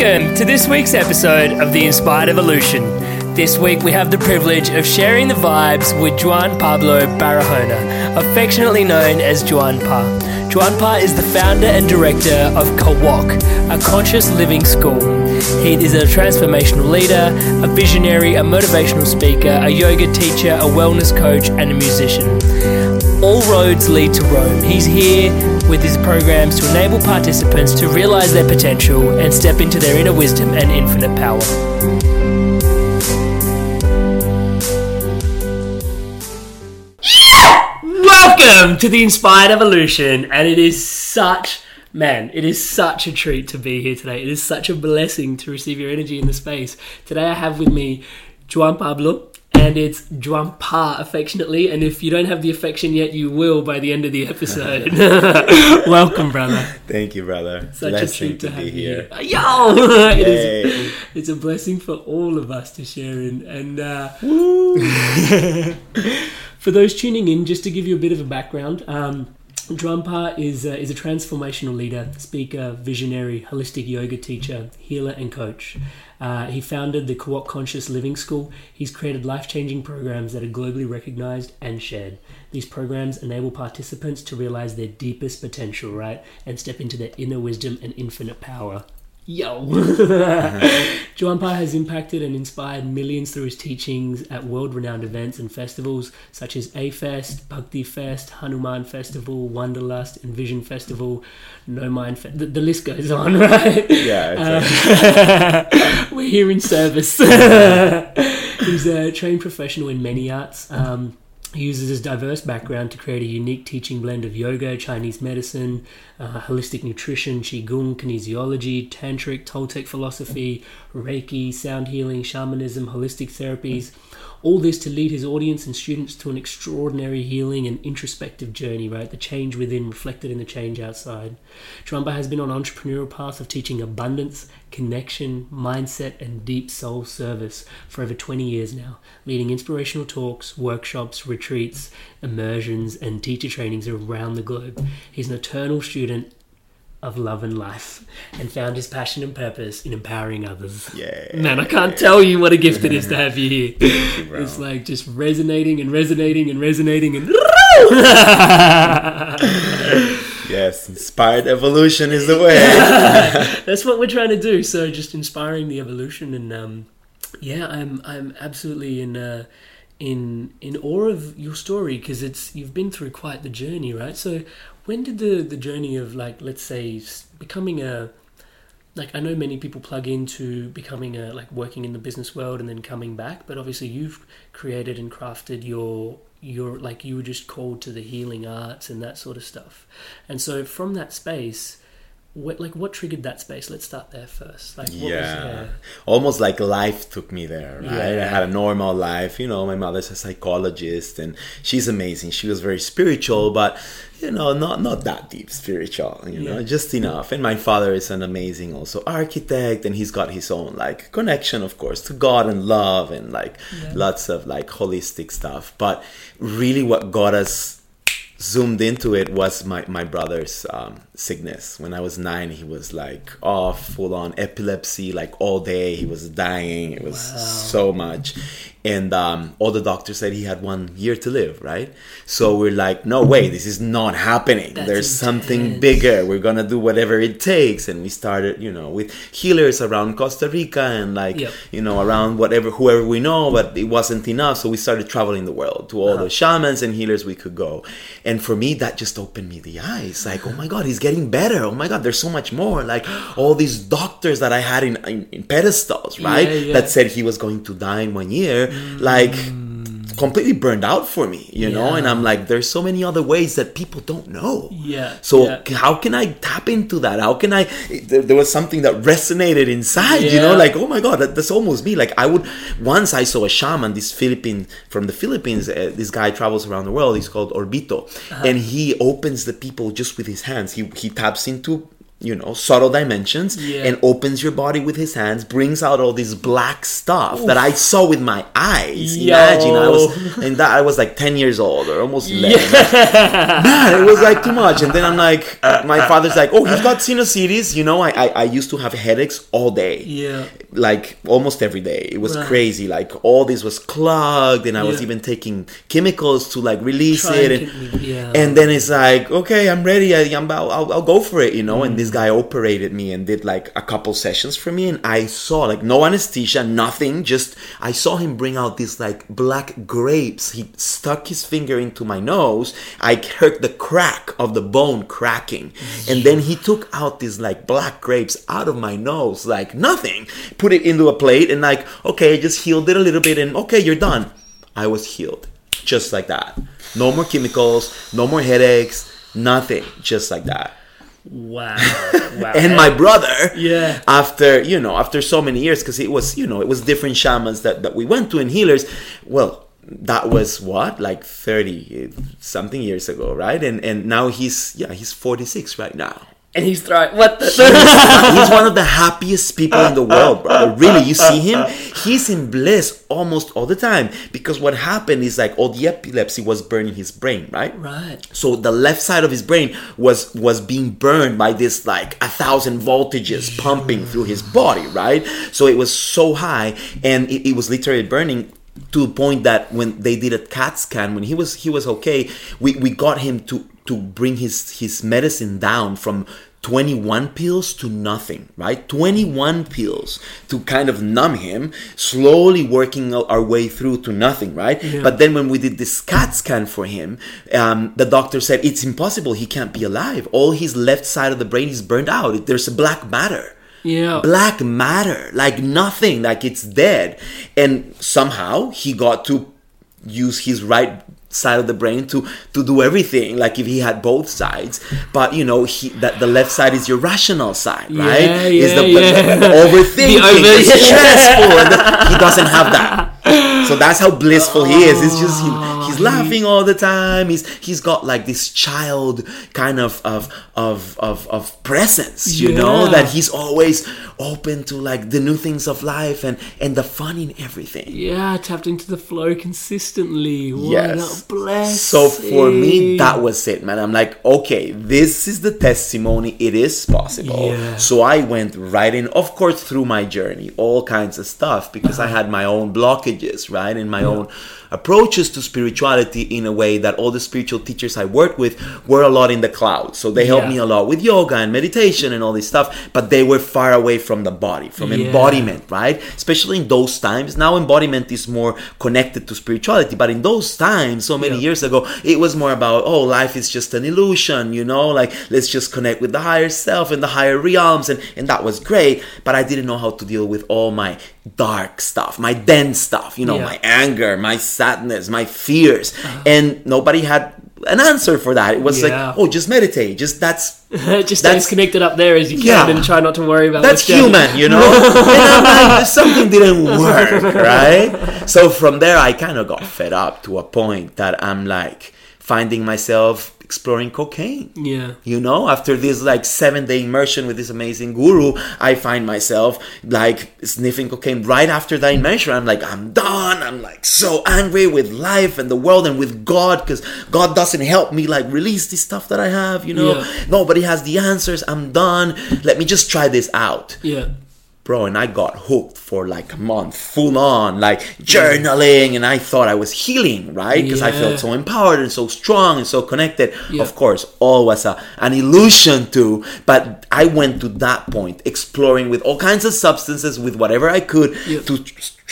Welcome to this week's episode of The Inspired Evolution. This week we have the privilege of sharing the vibes with Juan Pablo Barahona, affectionately known as Juan Pa. Juan Pa is the founder and director of Kawok, a conscious living school. He is a transformational leader, a visionary, a motivational speaker, a yoga teacher, a wellness coach, and a musician. All roads lead to Rome. He's here with his programs to enable participants to realize their potential and step into their inner wisdom and infinite power. Welcome to the Inspired Evolution, and it is such, man, it is such a treat to be here today. It is such a blessing to receive your energy in the space. Today I have with me Juan Pablo, and it's Juan Pa affectionately, and if you don't have the affection yet, you will by the end of the episode. Welcome, brother. Thank you, brother. Such Blessing a treat to, to have be you here. Yo, it is, it's a blessing for all of us to share in. And uh, for those tuning in, just to give you a bit of a background, um, Juanpa is is a transformational leader, speaker, visionary, holistic yoga teacher, healer, and coach. Uh, he founded the Co-op Conscious Living School. He's created life-changing programs that are globally recognized and shared. These programs enable participants to realize their deepest potential, right, and step into their inner wisdom and infinite power. Yo! Juanpa has impacted and inspired millions through his teachings at world renowned events and festivals such as A Fest, Bhakti Fest, Hanuman Festival, Wanderlust, and Vision Festival, No Mind Fe- the, the list goes on, right? Yeah, it's We're here in service. He's a trained professional in many arts. Um, he uses his diverse background to create a unique teaching blend of yoga, Chinese medicine, uh, holistic nutrition, qigong, kinesiology, tantric, Toltec philosophy, Reiki, sound healing, shamanism, holistic therapies. All this to lead his audience and students to an extraordinary healing and introspective journey, right? The change within reflected in the change outside. Juanpa has been on an entrepreneurial path of teaching abundance, connection, mindset, and deep soul service for over 20 years now, leading inspirational talks, workshops, retreats, immersions, and teacher trainings around the globe. He's an eternal student of love and life and found his passion and purpose in empowering others. Yay. Man, I can't tell you what a gift it is to have you here. bro. it's like just resonating and resonating and resonating and Yes, inspired evolution is the way. that's what we're trying to do. So just inspiring the evolution and um, yeah, I'm I'm absolutely in uh, in in awe of your story because it's you've been through quite the journey, right? So when did the the journey of like let's say becoming a like I know many people plug into becoming a like working in the business world and then coming back, but obviously you've created and crafted your your like you were just called to the healing arts and that sort of stuff. And so from that space, what like what triggered that space? Let's start there first. Like, what yeah was, almost like life took me there right Yeah. i had a normal life you know my mother's a psychologist and she's amazing she was very spiritual but you know not not that deep spiritual you know Yeah. just enough and my father is an amazing also architect and he's got his own like connection of course to god and love and like lots of like holistic stuff but really what got us zoomed into it was my, my brother's um, sickness. When I was nine, he was like off, full on epilepsy, like all day. He was dying. It was so much. And um, all the doctors said he had one year to live, right? So we're like, no way, this is not happening. That's There's something bigger. We're gonna do whatever it takes. And we started, you know, with healers around Costa Rica and like, Yep. you know, around whatever, whoever we know, but it wasn't enough. So we started traveling the world to all Uh-huh. the shamans and healers we could go. And for me, that just opened me the eyes. Like, oh my God, he's getting better. Oh my God, there's so much more. Like all these doctors that I had in, in, in pedestals, right? Yeah, yeah. That said he was going to die in one year. Like, completely burned out for me, you know? And I'm like, there's so many other ways that people don't know. Yeah, So yeah. how can I tap into that? How can I? There, there was something that resonated inside, you know, like oh my god, that, that's almost me. Like I would once I saw a shaman, this Philippine from the Philippines. Uh, this guy travels around the world. He's called Orbito, Uh-huh. and he opens the people just with his hands. He he taps into. You know, subtle dimensions, Yeah. and opens your body with his hands, brings out all this black stuff that I saw with my eyes. Imagine I was, and that I was like ten years old or almost eleven man, it was like too much. And then I'm like, my father's like, oh, he's got sinusitis. You know, I, I, I used to have headaches all day. Yeah. Like almost every day. It was Right. crazy. Like all this was clogged and I was even taking chemicals to like release Try it. and And, yeah. and then it's like, okay, I'm ready. I, I'm, I'll, I'll, I'll go for it, you know. And mm. this guy operated me and did like a couple sessions for me, and I saw like no anesthesia, nothing. Just I saw him bring out these like black grapes. He stuck his finger into my nose. I heard the crack of the bone cracking, and then he took out these like black grapes out of my nose, like nothing. Put it into a plate, and like okay, just healed it a little bit, and okay, you're done. I was healed just like that. No more chemicals, no more headaches, nothing, just like that. Wow. Wow. And my brother, Yeah. after you know, after so many years, because it was you know, it was different shamans that that we went to and healers. Well, that was what like thirty something years ago, right? And and now he's yeah, he's forty six right now. And he's throwing what the he's one of the happiest people in the world, brother. Really, you see him, he's in bliss almost all the time. Because what happened is like all the epilepsy was burning his brain, right? right. So the left side of his brain was was being burned by this like a thousand voltages pumping through his body, right? So it was so high, and it, it was literally burning to the point that when they did a CAT scan, when he was he was okay, we, we got him to to bring his his medicine down from 21 pills to nothing, right? 21 pills to kind of numb him, slowly working our way through to nothing, right? But then when we did this CAT scan for him, um, the doctor said it's impossible. He can't be alive. All his left side of the brain is burned out. There's a black matter Yeah. black matter like nothing like it's dead and somehow he got to use his right side of the brain to to do everything like if he had both sides. But you know he that the left side is your rational side right? Yeah, is the, yeah, the- yeah. the overthinking. The over- stressful he doesn't have that so that's how blissful he is it's just he, Oh, he's laughing all the time he's he's got like this child kind of of of of, of presence you know that he's always open to like the new things of life and and the fun in everything Yeah, tapped into the flow consistently. What Yes. a blessing. So for me, that was it, man. I'm like, okay, this is the testimony. It is possible. Yeah. So I went right in, of course, through my journey, all kinds of stuff, because I uh-huh. had my own blockages, right? And my own approaches to spirituality in a way that all the spiritual teachers I worked with were a lot in the cloud. So they helped Yeah. me a lot with yoga and meditation and all this stuff, but they were far away from the body, from Yeah. embodiment, right? Especially in those times. Now embodiment is more connected to spirituality, but in those times, so many Yeah. years ago, it was more about, oh, life is just an illusion, you know, like let's just connect with the higher self and the higher realms, and, and that was great, but I didn't know how to deal with all my dark stuff, my dense stuff, you know, Yeah. my anger, my sadness, my fears, Uh-huh. and nobody had an answer for that. It was Yeah. like, oh, just meditate. Just that's just That's- connected up there as you can Yeah. and try not to worry about that's human, you know. like, something didn't work, right? So from there, I kind of got fed up to a point that I'm like finding myself exploring cocaine. Yeah. You know, after this like seven day immersion with this amazing guru, I find myself like sniffing cocaine right after that immersion. I'm like, I'm done. I'm like so angry with life and the world and with God because God doesn't help me like release this stuff that I have, you know. Yeah. Nobody has the answers. I'm done. Let me just try this out Yeah. Bro and i got hooked for like a month full on like journaling and i thought i was healing right because i felt so empowered and so strong and so connected Yeah. of course all was a, an illusion too but i went to that point exploring with all kinds of substances with whatever i could Yeah. to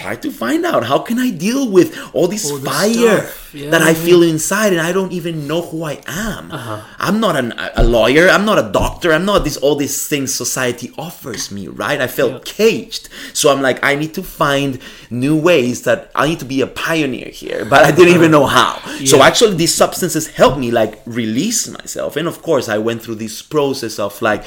try to find out how can i deal with all this All fire. Yeah, that i yeah. feel inside and i don't even know who i am Uh-huh. i'm not an, a lawyer i'm not a doctor i'm not this all these things society offers me right i felt Yeah. caged so i'm like i need to find new ways that i need to be a pioneer here but i didn't even know how so actually these substances helped me like release myself and of course i went through this process of like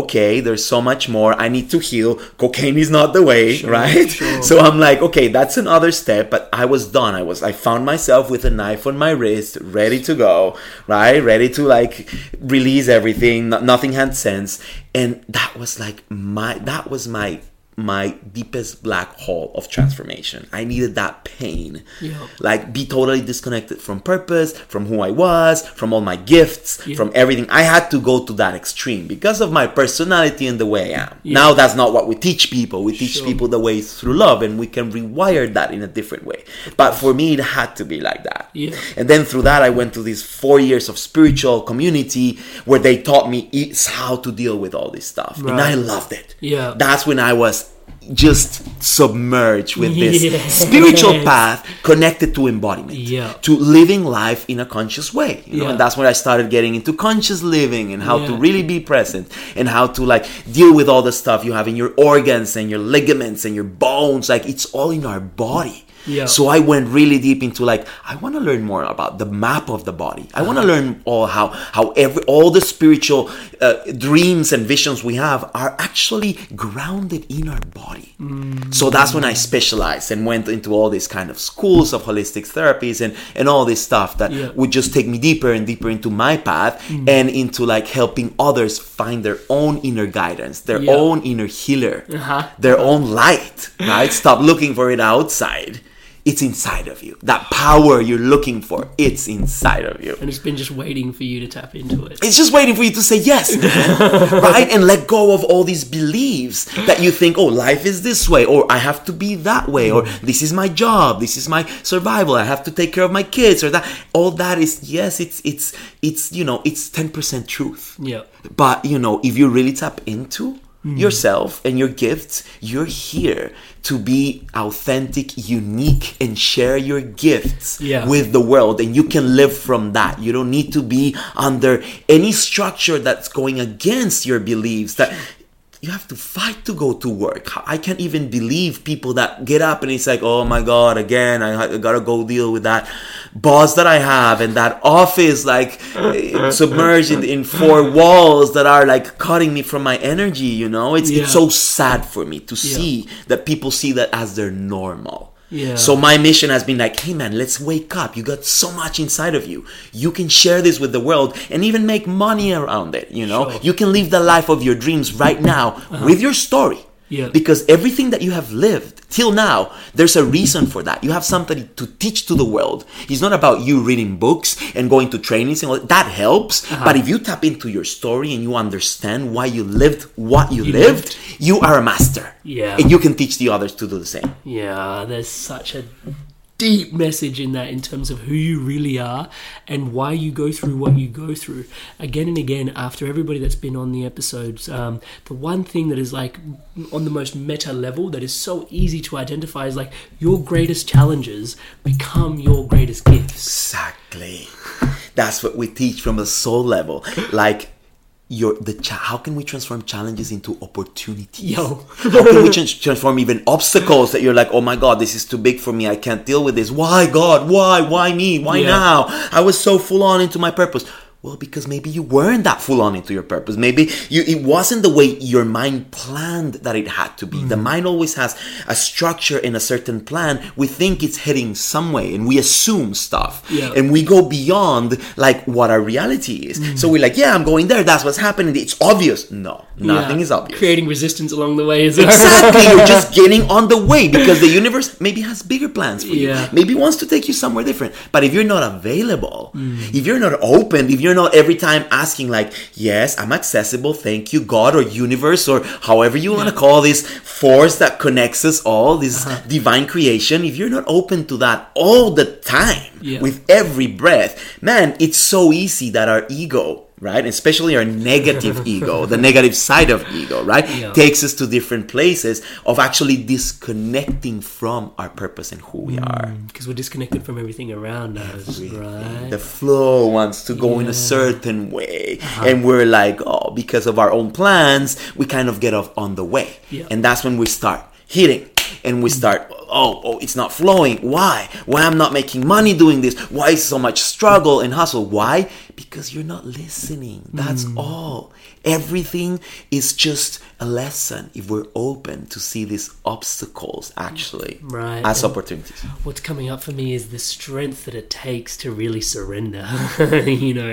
okay there's so much more i need to heal cocaine is not the way right sure. so i'm like okay that's another step but i was done. I was i found myself with a knife on my wrist ready to go right? Ready to like release everything. No- nothing had sense. And that was like my that was my my deepest black hole of transformation i needed that pain Yeah. like be totally disconnected from purpose from who i was from all my gifts Yeah. from everything i had to go to that extreme because of my personality and the way i am Yeah. now that's not what we teach people we teach Sure. people the way through love and we can rewire that in a different way but for me it had to be like that Yeah. and then through that i went to these four years of spiritual community where they taught me it's how to deal with all this stuff and i loved it Yeah. that's when i was just submerged with this Yes. spiritual path connected to embodiment Yeah. to living life in a conscious way you know Yeah. and that's when i started getting into conscious living and how to really be present and how to like deal with all the stuff you have in your organs and your ligaments and your bones like it's all in our body Yeah. so I went really deep into like I want to learn more about the map of the body. I want to learn all how how every all the spiritual uh, dreams and visions we have are actually grounded in our body. So that's when I specialized and went into all these kind of schools of holistic therapies and and all this stuff that Yeah. would just take me deeper and deeper into my path and into like helping others find their own inner guidance, their Yeah. own inner healer, Uh-huh. their own light, right? Stop looking for it outside. It's inside of you. That power you're looking for, it's inside of you. And it's been just waiting for you to tap into it. It's just waiting for you to say yes, man, right? And let go of all these beliefs that you think, oh, life is this way, or I have to be that way, or this is my job, this is my survival, I have to take care of my kids, or that. All that is yes, it's it's it's you know it's ten percent truth. Yeah. But you know, if you really tap into Mm. yourself and your gifts, you're here to be authentic, unique, and share your gifts Yeah. with the world. And you can live from that. You don't need to be under any structure that's going against your beliefs. That you have to fight to go to work. I can't even believe people that get up and it's like, oh my God, again, I, gotta go deal with that boss that I have and that office like eh, submerged in, four walls that are like cutting me from my energy, you know? It's, Yeah. it's so sad for me to see that people see that as their normal. Yeah. So my mission has been like, hey man, let's wake up. You got so much inside of you. You can share this with the world and even make money around it. You know, Sure. Uh-huh. you can live the life of your dreams right now with your story. Yeah. Because everything that you have lived till now, there's a reason for that. You have something to teach to the world. It's not about you reading books and going to trainings and all that. That helps. Uh-huh. But if you tap into your story and you understand why you lived what you, You lived, lived. you are a master. Yeah. And you can teach the others to do the same. Yeah, there's such a deep message in that in terms of who you really are and why you go through what you go through. Again and again, after everybody that's been on the episodes, um, the one thing that is like on the most meta level that is so easy to identify is like your greatest challenges become your greatest gifts. Exactly. That's what we teach from a soul level. Like your the cha- how can we transform challenges into opportunities? Yo. how can we trans- transform even obstacles that you're like oh my god this is too big for me. I can't deal with this. Why god? Why? Why me? Why Yeah. now? I was so full on into my purpose well because maybe you weren't that full on into your purpose maybe you it wasn't the way your mind planned that it had to be Mm. the mind always has a structure and a certain plan we think it's heading some way and we assume stuff Yeah. and we go beyond like what our reality is Mm. so we're like yeah i'm going there that's what's happening it's obvious no nothing Yeah. is obvious Creating resistance along the way is. Exactly, you're just getting on the way because the universe maybe has bigger plans for you. Yeah. Maybe wants to take you somewhere different. But if you're not available, Mm. if you're not open, if you're not every time asking like, "Yes, I'm accessible, thank you, God or universe or however you want to call this force that connects us all, this Uh-huh. divine creation," if you're not open to that all the time Yeah. with every breath, man, it's so easy that our ego right? Especially our negative ego the negative side of ego right? Yeah. takes us to different places of actually disconnecting from our purpose and who we are. Because we're disconnected from everything around us, right? the flow wants to go in a certain way. Uh-huh. and we're like oh because of our own plans we kind of get off on the way. Yeah. and that's when we start hitting. And we start oh oh it's not flowing. Why? Why i'm not making money doing this? Why is so much struggle and hustle? Why because you're not listening that's Mm. all everything is just a lesson if we're open to see these obstacles actually Right. as And- opportunities What's coming up for me is the strength that it takes to really surrender. you know,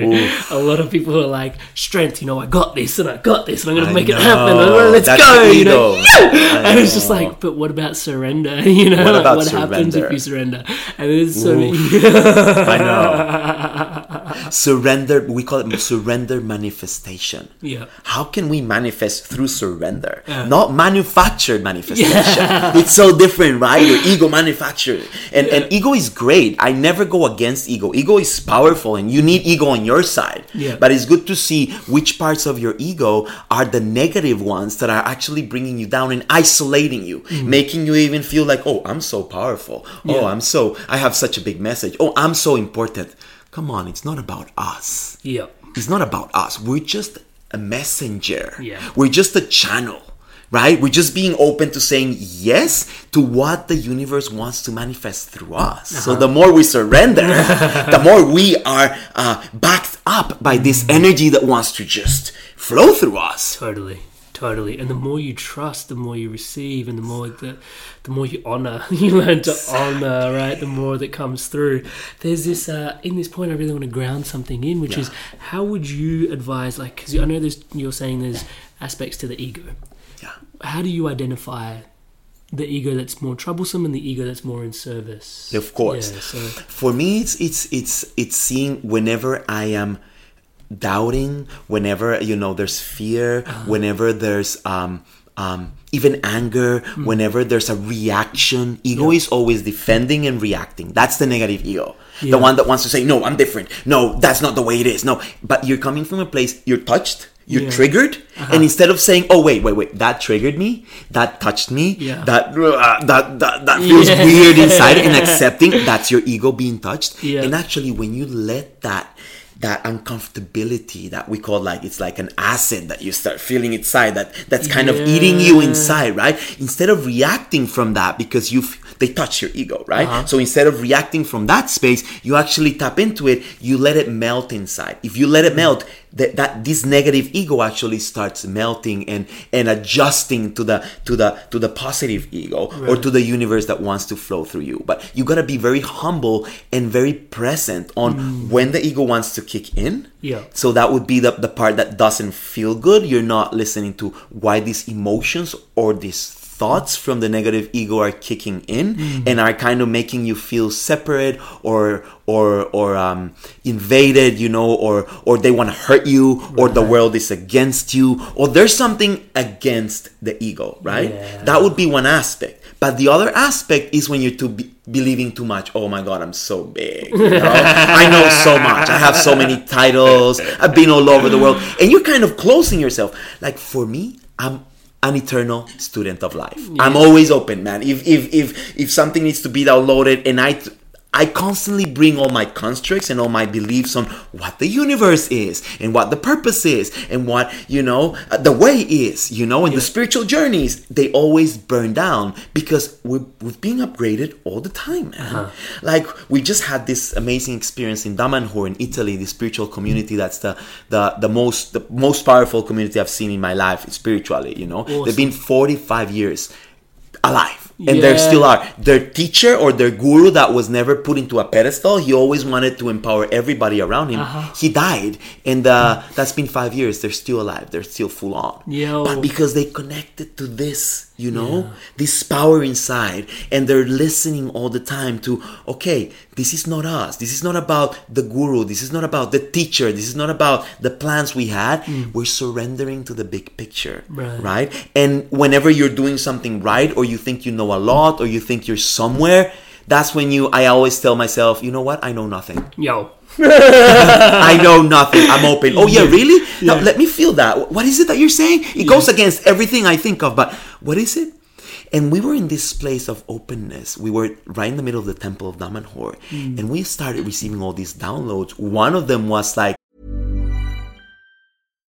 a lot of people are like, strength, you know, I got this and I got this and I'm going to make it happen. Let's That's go. You know. Yeah! And it's just like, but what about surrender? You know, What like, what happens if you surrender? And there's so many. I know. Surrender, we call it surrender manifestation. Yeah. How can we manifest through surrender? Yeah. Not manufactured manifestation. It's so different, right? Your ego manufactured. And, and ego is great. I never go against ego. Ego is powerful and you need ego on your side. Yeah. But it's good to see which parts of your ego are the negative ones that are actually bringing you down and isolating you, mm. making you even feel like, oh, I'm so powerful. Oh, I'm so, I have such a big message. Oh, I'm so important. Come on, it's not about us. yeah. It's not about us. We're just a messenger. Yeah. We're just a channel, right? We're just being open to saying yes to what the universe wants to manifest through us. So the more we surrender, the more we are uh, backed up by this energy that wants to just flow through us. Totally, totally. And the more you trust, the more you receive, and the more the, the more you honor. You learn to honor, right? The more that comes through. There's this uh, in this point. I really want to ground something in, which is how would you advise? Like, because I know there's you're saying there's aspects to the ego. Yeah. How do you identify the ego that's more troublesome and the ego that's more in service? Of course. Yeah, so For me, it's it's it's it's seeing whenever I am doubting, whenever you know there's fear, Uh-huh. whenever there's um um even anger, Hmm. whenever there's a reaction. Ego is always defending and reacting. That's the negative ego. Yeah. The one that wants to say, "No, I'm different. No, that's not the way it is." No, but you're coming from a place you're touched. You're Yeah. Uh-huh. triggered, and instead of saying, "Oh wait, wait, wait, that triggered me, that touched me, Yeah. that uh, that that that feels Yeah. weird inside," and accepting that's your ego being touched, Yeah. and actually when you let that that uncomfortability that we call like it's like an acid that you start feeling inside that that's kind of eating you inside right? Instead of reacting from that because you they touch your ego right? Uh-huh. so instead of reacting from that space you actually tap into it you let it melt inside. If you let it melt that, that this negative ego actually starts melting and and adjusting to the to the to the positive ego or to the universe that wants to flow through you. But you got to be very humble and very present on mm. when the ego wants to kick in. Yeah. so that would be the, the part that doesn't feel good. You're not listening to why these emotions or these thoughts from the negative ego are kicking in and are kind of making you feel separate or or or um invaded you know or or they want to hurt you or the world is against you or there's something against the ego right? Yeah. that would be one aspect. But the other aspect is when you're too be- believing too much oh my god i'm so big you know? i know so much. I have so many titles. I've been all over the world. And you're kind of closing yourself. Like for me i'm an eternal student of life. I'm always open man. If if if if something needs to be downloaded and i I constantly bring all my constructs and all my beliefs on what the universe is and what the purpose is and what, you know, uh, the way is, you know, and the spiritual journeys, they always burn down because we're, we're being upgraded all the time, man. Like, we just had this amazing experience in Damanhur in Italy, the spiritual community that's the, the, the most the most powerful community I've seen in my life spiritually, you know. They've been 45 years alive and Yeah. still are their teacher or their guru that was never put into a pedestal he always wanted to empower everybody around him Uh-huh. he died and uh, that's been five years they're still alive they're still full on Yo. but because they connected to this you know? This power inside and they're listening all the time to okay this is not us. This is not about the guru. This is not about the teacher. This is not about the plans we had. We're surrendering to the big picture Mm. Right. right? And whenever you're doing something right or you think you know a lot or you think you're somewhere that's when you i always tell myself you know what? I know nothing. Yo. I know nothing. I'm open. Oh yeah, really? Now let me feel that. What is it that you're saying? It goes against everything I think of, but what is it? And we were in this place of openness. We were right in the middle of the temple of Damanhur, mm. and we started receiving all these downloads. One of them was like,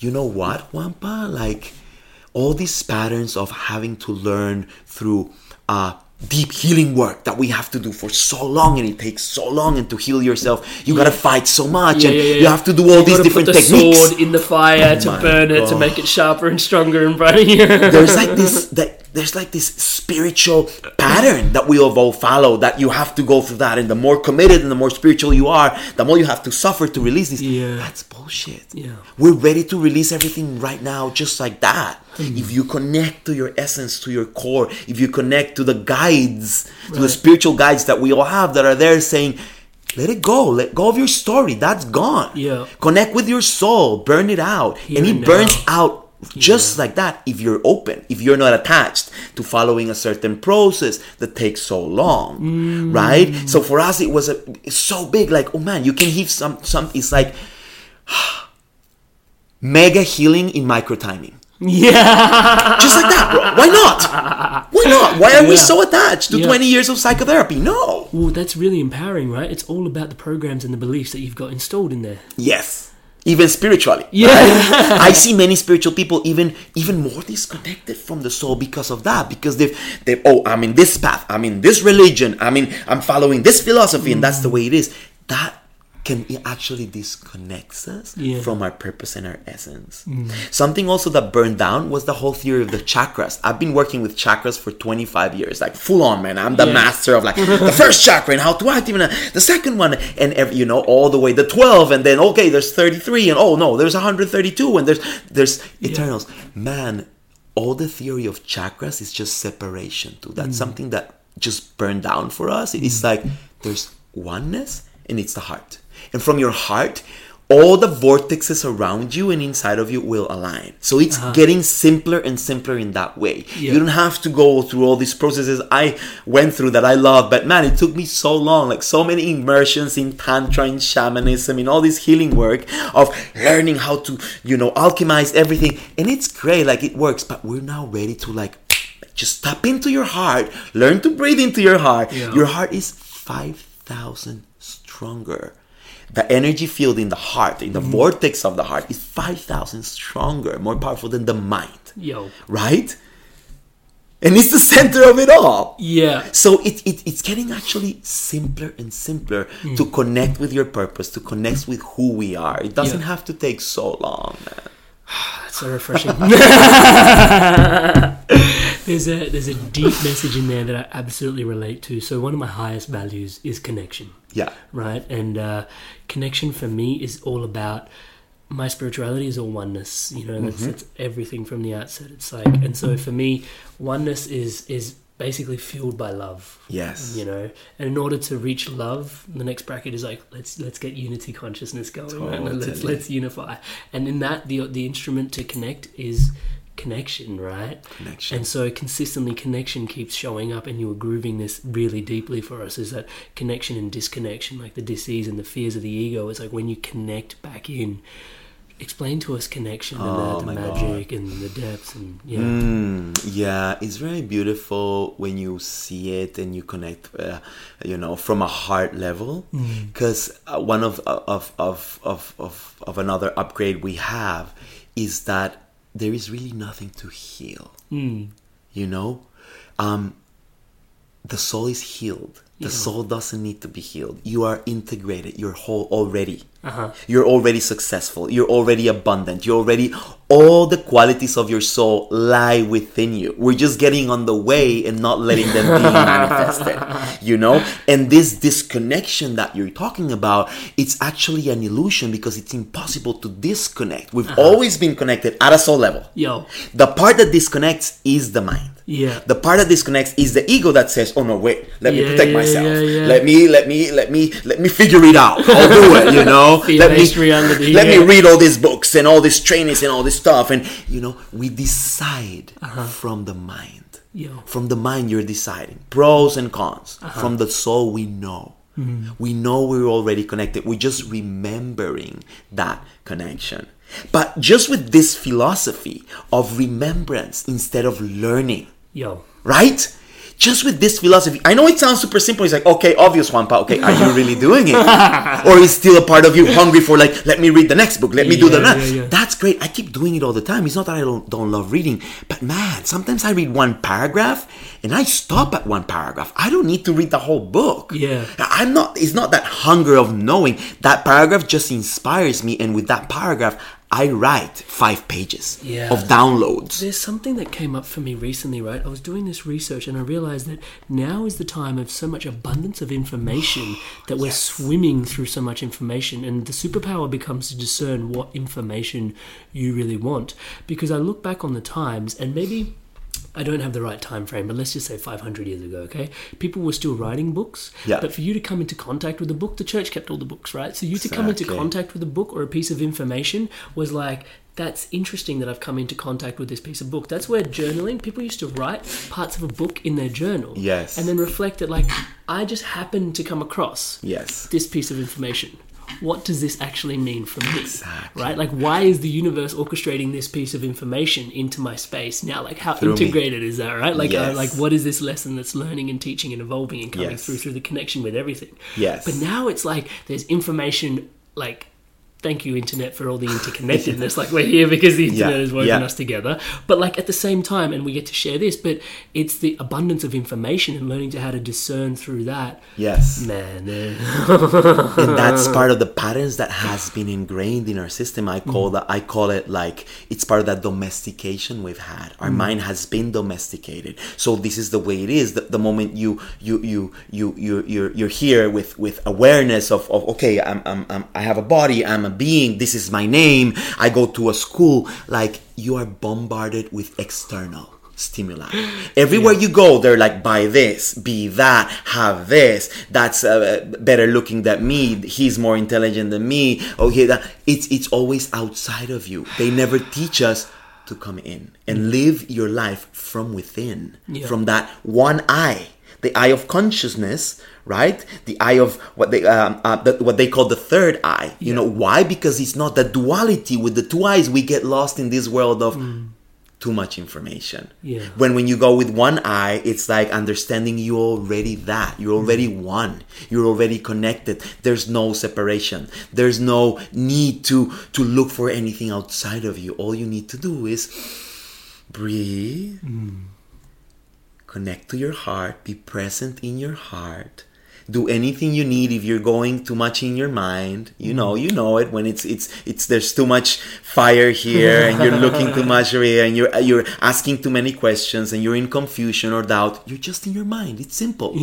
You know what, Juanpa? Like all these patterns of having to learn through uh deep healing work that we have to do for so long and it takes so long and to heal yourself you gotta fight so much and you have to do all You these different put the techniques sword in the fire Oh to burn it to make it sharper and stronger and brighter. there's like this that there's like this spiritual pattern that we have all follow that you have to go through that and the more committed and the more spiritual you are the more you have to suffer to release this Yeah. that's bullshit Yeah. we're ready to release everything right now just like that Hmm. if you connect to your essence to your core if you connect to the guides to the spiritual guides that we all have that are there saying let it go. Let go of your story. That's gone. Yeah. connect with your soul. Burn it out. Here and it and burns out just like that if you're open if you're not attached to following a certain process that takes so long Mm. right? So for us it was a so big like oh man you can heal some some it's like mega healing in micro timing yeah. just like that bro why not why not why are we so attached to Yeah. 20 years of psychotherapy no Well, that's really empowering, right? It's all about the programs and the beliefs that you've got installed in there. yes even spiritually Yeah. I see many spiritual people even even more disconnected from the soul because of that. Because they've they oh I'm in this path, I'm in this religion, I mean I'm following this philosophy, and that's the mm. way it is. That can it actually disconnects us Yeah. from our purpose and our essence. Mm. Something also that burned down was the whole theory of the chakras. I've been working with chakras for 25 years, like full on, man. I'm the Yeah. master of like the first chakra and how to activate it, uh, the second one, and every, you know all the way the 12, and then okay, there's 33, and oh no, there's 132, and there's there's eternals. Man, all the theory of chakras is just separation too. That's mm. something that just burned down for us. It's mm. like there's oneness, and it's the heart. And from your heart, all the vortexes around you and inside of you will align. So it's uh-huh. getting simpler and simpler in that way. You don't have to go through all these processes I went through that I love, but man, it took me so long, like so many immersions in tantra, in shamanism, in all this healing work of learning how to, you know, alchemize everything. And it's great, like it works, but we're now ready to like just tap into your heart, learn to breathe into your heart. Yeah. Your heart is 5,000 stronger. The energy field in the heart, in the vortex of the heart, is 5,000 stronger, more powerful than the mind. Yo. Right? and it's the center of it all. Yeah. So it, it it's getting actually simpler and simpler Hmm. to connect with your purpose, to connect with who we are. It doesn't Yeah. have to take so long, man. That's so refreshing. there's a there's a deep message in there that I absolutely relate to. So one of my highest values is connection. Yeah. Right, and uh, connection for me is all about my spirituality is all oneness. You know, that's, that's everything from the outset. It's like, and so for me, oneness is is basically fueled by love. Yes. You know, and in order to reach love, the next bracket is like let's let's get unity consciousness going. right? Let's let's unify, and in that the the instrument to connect is connection, right? Connection. And so consistently connection keeps showing up and you were grooving this really deeply for us is that connection and disconnection, like the disease and the fears of the ego, is like when you connect back in. Explain to us connection Oh, and the, my the God. magic and the depths and yeah. Mm, yeah, it's very beautiful when you see it and you connect, uh, you know, from a heart level. Because uh, one of, of, of, of, of, of another upgrade we have is that there is really nothing to heal. You know, um, the soul is healed. The soul doesn't need to be healed. You are integrated. You're whole already. Uh-huh. You're already successful. You're already abundant. You're already all the qualities of your soul lie within you. We're just getting on the way and not letting them be manifested. You know? And this disconnection that you're talking about, it's actually an illusion because it's impossible to disconnect. We've always been connected at a soul level. Yo. The part that disconnects is the mind. Yeah. The part that disconnects is the ego that says, "Oh no, wait, let me protect yeah, myself. yeah, yeah. Let me, let me, let me, let me figure it out. I'll do it. You know. let me, reality, let me read all these books and all these trainings and all this stuff. And you know, we decide from the mind. Uh-huh. Yo. From the mind, you're deciding pros and cons. Uh-huh. From the soul, we know. Mm-hmm. We know we're already connected. We're just remembering that connection. But just with this philosophy of remembrance instead of learning, Yo. right? Just with this philosophy, I know it sounds super simple. It's like, okay, obvious, Juanpa. Okay, are you really doing it, or is still a part of you hungry for like, let me read the next book, let me do the next? yeah, yeah. That's great. I keep doing it all the time. It's not that I don't don't love reading, but man, sometimes I read one paragraph and I stop at one paragraph. I don't need to read the whole book. Yeah. I'm not. It's not that hunger of knowing. That paragraph just inspires me, and with that paragraph, I write five pages Yeah. of downloads. There's something that came up for me recently, right? I was doing this research and I realized that now is the time of so much abundance of information that we're swimming through so much information, and the superpower becomes to discern what information you really want. Because I look back on the times, and maybe. I don't have the right time frame, but let's just say 500 years ago, okay? People were still writing books, Yeah. but for you to come into contact with a book, the church kept all the books, right? So you to come into contact with a book or a piece of information was like, that's interesting that I've come into contact with this piece of book. That's where journaling, people used to write parts of a book in their journal. Yes. And then reflect it like, I just happened to come across Yes. this piece of information. What does this actually mean for me? Exactly. Right? Like, why is the universe orchestrating this piece of information into my space now? Like, how Through me. integrated is that? Right? Like, uh, like, what is this lesson that's learning and teaching and evolving and coming Yes. through through the connection with everything? Yes. But now it's like there's information like. Thank you, internet, for all the interconnectedness. like we're here because the internet Yeah, has woven yeah. us together. But like at the same time, and we get to share this. But it's the abundance of information and learning to how to discern through that. Yes. Man, eh. and that's part of the patterns that has been ingrained in our system i call that i call it like it's part of that domestication we've had our mind has been domesticated so this is the way it is the, the moment you you you you you you're, you're here with with awareness of, of okay I'm, I'm, I'm i have a body i'm a being this is my name i go to a school like you are bombarded with external stimuli. Everywhere you go, they're like, buy this, be that, have this. That's uh, better looking than me. He's more intelligent than me. Okay, that it's it's always outside of you. They never teach us to come in and live your life from within, Yeah. from that one eye. The eye of consciousness, right? The eye of what they um, uh, the, what they call the third eye. You know why? Because it's not the duality with the two eyes. We get lost in this world of too much information. Yeah. When when you go with one eye, it's like understanding you already that. You're already one. You're already connected. There's no separation. There's no need to to look for anything outside of you. All you need to do is breathe connect to your heart, be present in your heart. Do anything you need if you're going too much in your mind. You know, you know it when it's it's it's there's too much fire here and you're looking too much here and you're you're asking too many questions and you're in confusion or doubt. You're just in your mind. It's simple.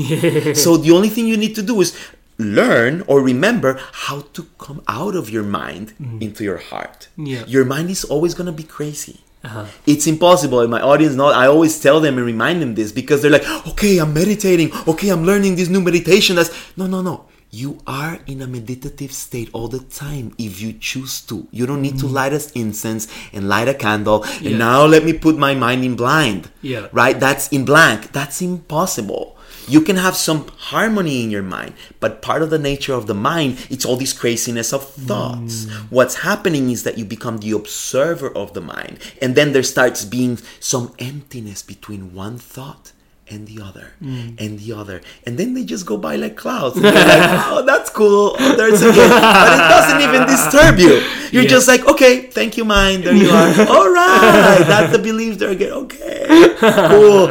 so the only thing you need to do is learn or remember how to come out of your mind mm. into your heart. Yeah. Your mind is always going to be crazy. Uh-huh. It's impossible. And my audience know I always tell them and remind them this because they're like, okay, I'm meditating. Okay, I'm learning this new meditation. That's no, no, no. You are in a meditative state all the time if you choose to. You don't need to mm-hmm. light us incense and light a candle. Yeah. And now let me put my mind in blind. Yeah. Right? That's in blank. That's impossible. You can have some harmony in your mind, but part of the nature of the mind, it's all this craziness of thoughts. Mm. What's happening is that you become the observer of the mind, and then there starts being some emptiness between one thought and the other mm. and the other. And then they just go by like clouds. And like oh that's cool. Oh, there's again. But it doesn't even disturb you. You're Yeah. just like okay thank you mind. There you are. All right. That's the belief there again. Okay. Cool.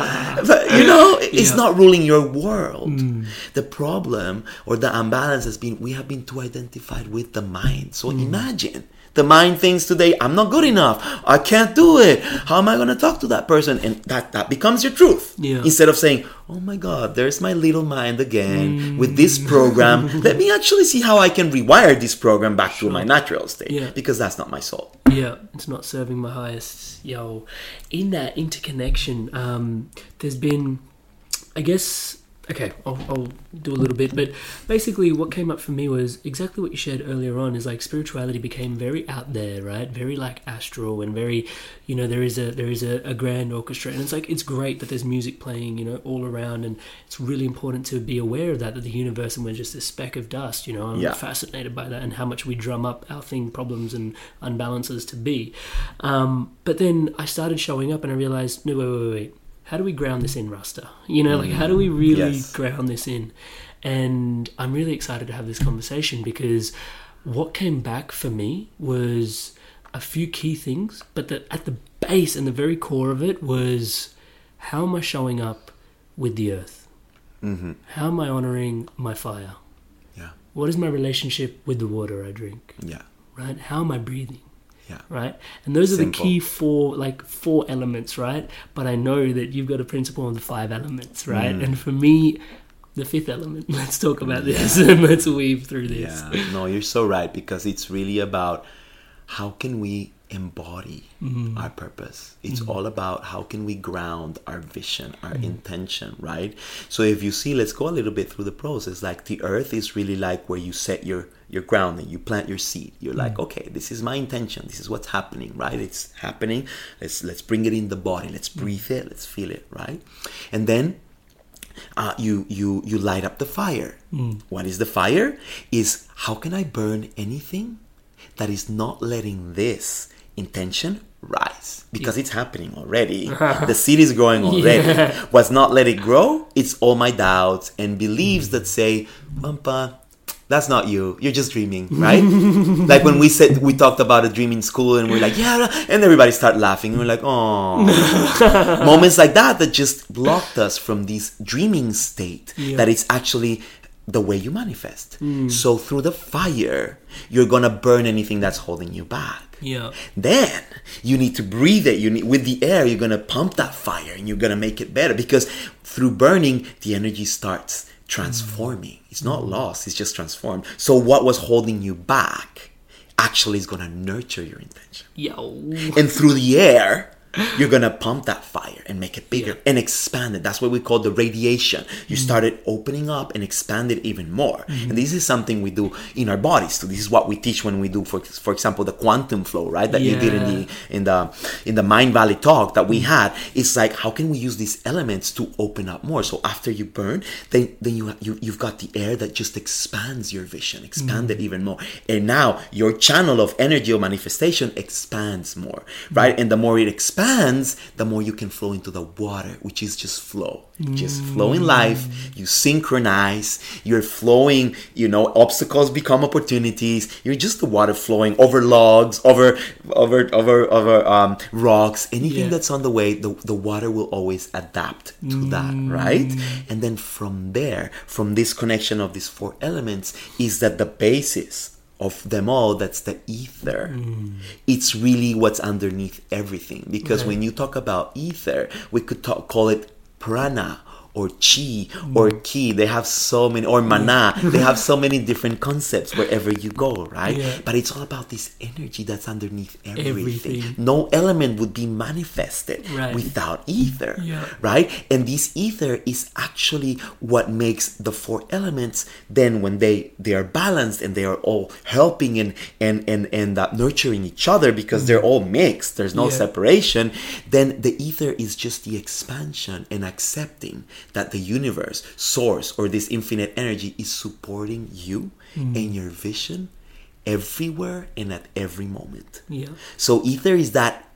But you know it's Yeah. not ruling your world. Mm. The problem or the imbalance has been we have been too identified with the mind. So mm. imagine the mind thinks today i'm not good enough. I can't do it. How am i going to talk to that person? And that that becomes your truth. Yeah. instead of saying oh my god there's my little mind again with this program. Let me actually see how i can rewire this program back to my natural state Yeah. because that's not my soul. Yeah, it's not serving my highest. Yo, in that interconnection, um, there's been, I guess, okay, I'll, I'll do a little bit, but basically, what came up for me was exactly what you shared earlier on. Is like spirituality became very out there, right? Very like astral and very, you know, there is a there is a, a grand orchestra, and it's like it's great that there's music playing, you know, all around, and it's really important to be aware of that. That the universe and we're just a speck of dust, you know. I'm Yeah. fascinated by that and how much we drum up our thing problems and unbalances to be. Um, but then I started showing up and I realized, no, wait, wait, wait, wait. How do we ground this in, Rasta? You know, like how do we really Yes. ground this in? And I'm really excited to have this conversation because what came back for me was a few key things, but that at the base and the very core of it was how am I showing up with the earth? mm-hmm. How am I honoring my fire? yeah What is my relationship with the water I drink? yeah Right? How am I breathing? Yeah Right? And those are the key four like four elements, right? But I know that you've got a principle of the five elements, right? Mm. And for me, the fifth element. Let's talk about this and let's weave through this. Yeah, no, you're so right because it's really about how can we embody Mm-hmm. our purpose. It's all about how can we ground our vision, our Mm-hmm. intention, right? So if you see, let's go a little bit through the process. Like the earth is really like where you set your your grounding, you plant your seed. You're Mm. like, okay, this is my intention. This is what's happening, right? It's happening. Let's let's bring it in the body. Let's Mm. breathe it. Let's feel it, right? And then uh, you you you light up the fire. What is the fire? Is how can I burn anything that is not letting this intention rise because it's happening already. the seed is growing already. What's not let it grow? It's all my doubts and beliefs that say, Juanpa, that's not you. You're just dreaming, right? like when we said we talked about a dream in school and we're like, yeah, and everybody start laughing. And we're like, oh, moments like that that just blocked us from this dreaming state that it's actually the way you manifest. So through the fire, you're gonna burn anything that's holding you back. Yeah. Then you need to breathe it. You need with the air. You're gonna pump that fire, and you're gonna make it better because through burning, the energy starts transforming. It's not lost. It's just transformed. So what was holding you back actually is gonna nurture your intention Yo. and through the air you're gonna pump that fire and make it bigger and expand it. That's what we call the radiation. You mm-hmm. started opening up and expand it even more. Mm-hmm. And this is something we do in our bodies so this is what we teach when we do for, for example the quantum flow right that you did in the in the in the Mindvalley talk that we mm-hmm. had. It's like how can we use these elements to open up more? So after you burn then then you, you you've got the air that just expands your vision expand it even more. And now your channel of energy or manifestation expands more right? And the more it expands expands, the more you can flow into the water, which is just flow. Just flow in life. You synchronize. You're flowing. You know, obstacles become opportunities. You're just the water flowing over logs, over, over, over, over um, rocks. Anything Yeah. that's on the way, the, the water will always adapt to that, right? And then from there, from this connection of these four elements, is that the basis of them all that's the ether. Mm. It's really what's underneath everything. Because when you talk about ether we could talk, call it prana or chi or ki they have so many or mana they have so many different concepts wherever you go right Yeah. but it's all about this energy that's underneath everything, Everything. no element would be manifested Right. without ether Yeah. right and this ether is actually what makes the four elements then when they they are balanced and they are all helping and and and and uh, nurturing each other because they're all mixed there's no Yeah. separation then the ether is just the expansion and accepting that the universe source or this infinite energy is supporting you mm-hmm. and your vision everywhere and at every moment Yeah. so ether is that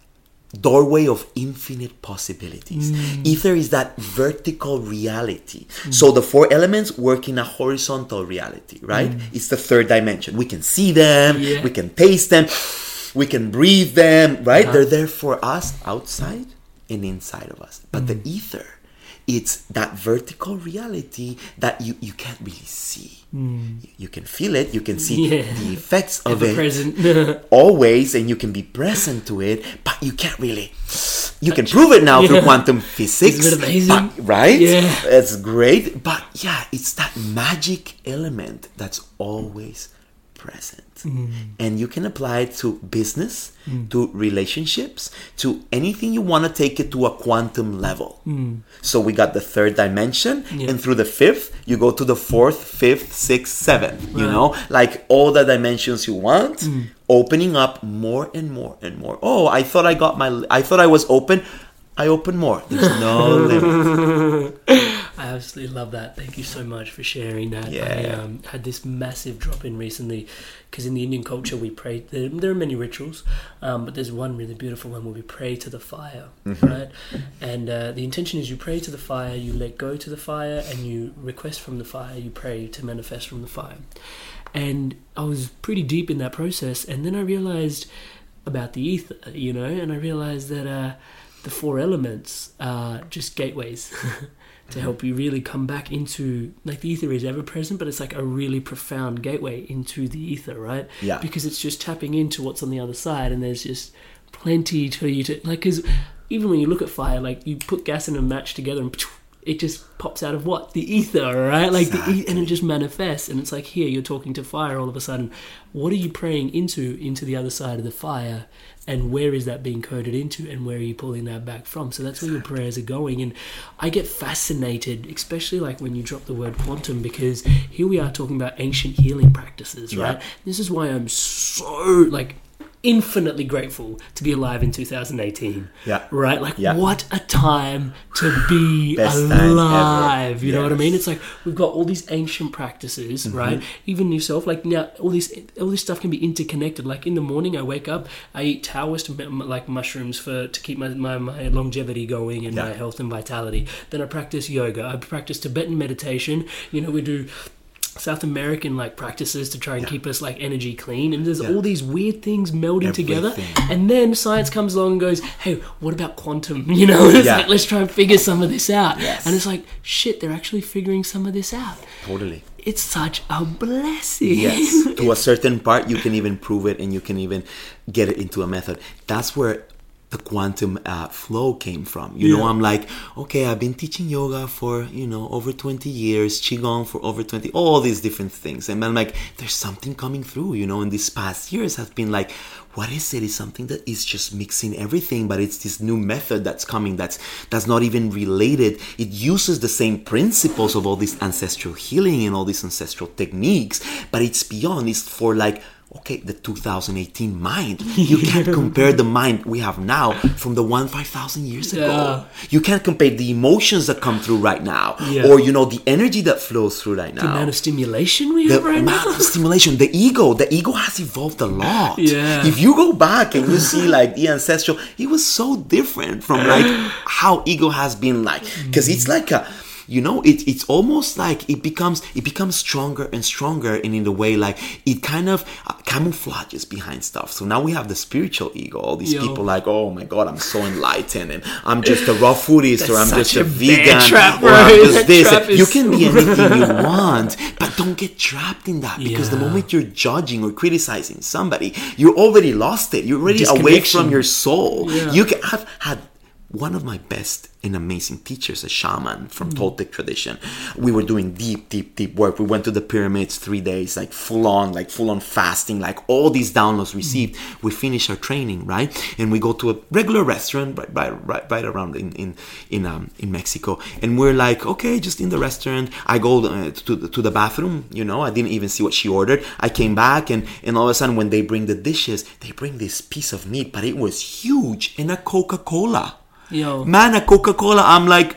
doorway of infinite possibilities. Mm. Ether is that vertical reality. Mm. So the four elements work in a horizontal reality, right? Mm. It's the third dimension. We can see them, Yeah. we can taste them, we can breathe them, right? Uh-huh. They're there for us outside and inside of us. But the ether, it's that vertical reality that you, you can't really see. You, you can feel it, you can see Yeah. the effects of Ever it present. always and you can be present to it but you can't really you can prove it now through quantum physics but- right Yeah. it's great but yeah it's that magic element that's always present Mm. and you can apply it to business to relationships to anything you want to take it to a quantum level. So we got the third dimension Mm. Yeah. and through the fifth you go to the fourth fifth sixth seventh you know? Like all the dimensions you want Mm. opening up more and more and more. Oh i thought i got my i thought i was open. I open more. There's no limit absolutely love that. Thank you so much for sharing that. I Yeah. um, had this massive drop in recently because in the Indian culture we pray. There, there are many rituals, um, but there's one really beautiful one where we pray to the fire, right? And uh, the intention is you pray to the fire, you let go to the fire, and you request from the fire. You pray to manifest from the fire. And I was pretty deep in that process, and then I realized about the ether, you know, and I realized that uh, the four elements are just gateways to help you really come back into like the ether is ever present, but it's like a really profound gateway into the ether, right? Yeah. Because it's just tapping into what's on the other side, and there's just plenty for you to like. Because even when you look at fire, like you put gas and a match together and it just pops out of what the ether, right? Like the e- and it just manifests, and it's like here you're talking to fire all of a sudden. What are you praying into into the other side of the fire, and where is that being coded into, and where are you pulling that back from? So that's where your prayers are going, and I get fascinated, especially like when you drop the word quantum, because here we are talking about ancient healing practices, right? Yeah. This is why I'm so like infinitely grateful to be alive in 2018. Yeah. Right? Like Yeah. what a time to be Best time ever. alive. You know what I mean? It's like we've got all these ancient practices, Mm-hmm. right? Even yourself, like now all these all this stuff can be interconnected. Like in the morning I wake up, I eat Taoist like mushrooms for to keep my, my, my longevity going and my health and vitality. Then I practice yoga. I practice Tibetan meditation. You know, we do South American like practices to try and keep us like energy clean and there's all these weird things melding together and then science comes along and goes hey what about quantum? You know Yeah. like let's try and figure some of this out. Yes. and it's like shit they're actually figuring some of this out. Totally. It's such a blessing. Yes. To a certain part you can even prove it and you can even get it into a method. That's where the quantum uh, flow came from you know i'm like okay i've been teaching yoga for you know over 20 years qigong for over 20 all these different things and i'm like there's something coming through you know in these past years I've been like what is it? It's something that is just mixing everything, but it's this new method that's coming that's that's not even related. It uses the same principles of all this ancestral healing and all these ancestral techniques, but it's beyond. It's for like okay, the 2018 mind. You can't compare the mind we have now from the one 5,000 years ago. You can't compare the emotions that come through right now, Yeah. or you know, the energy that flows through right now. The amount of stimulation we the have right amount now. of stimulation, the ego, the ego has evolved a lot. Yeah. If you go back and you see like the ancestral, it was so different from like how ego has been like, because it's like a, you know, it, it's almost like it becomes it becomes stronger and stronger, and in the way like it kind of uh, camouflages behind stuff. So now we have the spiritual ego. All these Yo. people like, oh my god, I'm so enlightened, and I'm just a raw foodist, or I'm just a a vegan, trap, or. I'm just this. You can be anything you want, but don't get trapped in that because the moment you're judging or criticizing somebody, you already lost it. You're already away from your soul. Yeah. You can, I've had one of my best and amazing teachers, a shaman from Mm. Toltec tradition. We were doing deep, deep, deep work. We went to the pyramids three days, like full on, like full on fasting, like all these downloads received. We finish our training, right? And we go to a regular restaurant right, right, right, right around in in in um in Mexico, and we're like, okay, just in the restaurant. I go uh, to to the bathroom. You know, I didn't even see what she ordered. I came back, and and all of a sudden, when they bring the dishes, they bring this piece of meat, but it was huge, and a Coca Cola Yo. man a coca-cola i'm like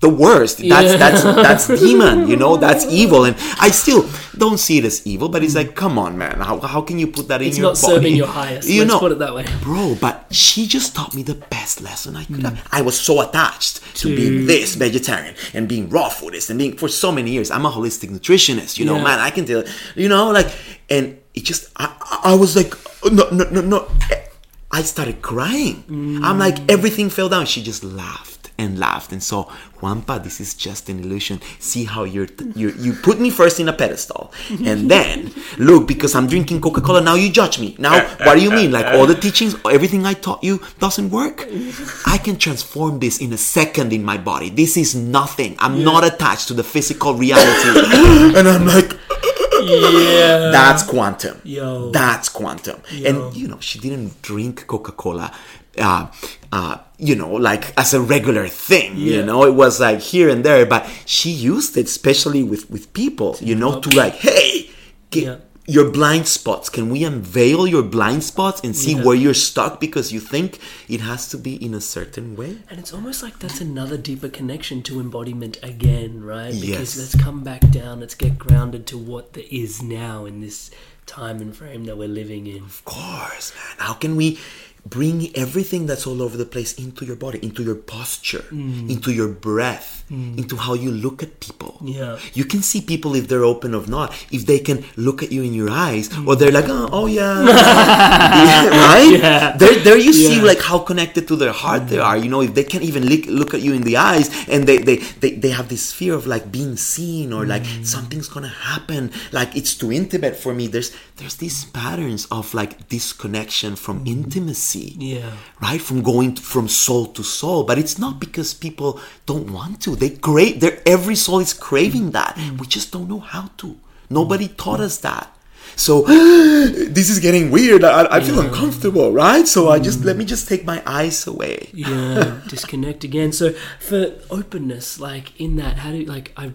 the worst that's Yeah. that's that's demon you know that's evil and i still don't see it as evil but it's like come on man how, how can you put that in It's your not body serving your highest. you Let's know put it that way. bro but she just taught me the best lesson i could hmm. have i was so attached to To- being this vegetarian and being raw foodist and being for so many years i'm a holistic nutritionist you know Yeah. man i can tell you know like and it just I I was like no no no no I started crying. I'm like, everything fell down. She just laughed and laughed. And so, Juanpa, this is just an illusion. See how you're, you you put me first in a pedestal. And then, look, because I'm drinking Coca Cola, now you judge me. Now, eh, what do you eh, mean? Eh, like, all the teachings, everything I taught you doesn't work? I can transform this in a second in my body. This is nothing. I'm not attached to the physical reality. and I'm like, Yeah. that's quantum. Yo. That's quantum. And you know, she didn't drink Coca Cola. Uh, uh, you know, like as a regular thing. You know, it was like here and there, but she used it, especially with with people. You know, to like, hey, get Yeah. Your blind spots. Can we unveil your blind spots and see Yeah. where you're stuck because you think it has to be in a certain way? And it's almost like that's another deeper connection to embodiment again, right? Because Yes. let's come back down, let's get grounded to what there is now in this time and frame that we're living in. Of course, man. How can we bring everything that's all over the place into your body, into your posture, Mm. into your breath, into how you look at people? Yeah. You can see people if they're open or not, if they can look at you in your eyes, or they're like, oh, oh yeah. Yeah, right? Yeah. There, there you see like how connected to their heart they are. You know, if they can't even look, look at you in the eyes and they, they, they, they have this fear of like being seen or like Mm. something's gonna happen, like it's too intimate for me. There's there's these patterns of like disconnection from intimacy. Mm. Yeah. Right? From going to, from soul to soul. But it's not because people don't want to. They crave their every soul is craving that. Mm. We just don't know how to. Nobody taught us that. So this is getting weird. I, I feel uncomfortable, right? So I just let me just take my eyes away. yeah disconnect again so for openness like in that how do you like i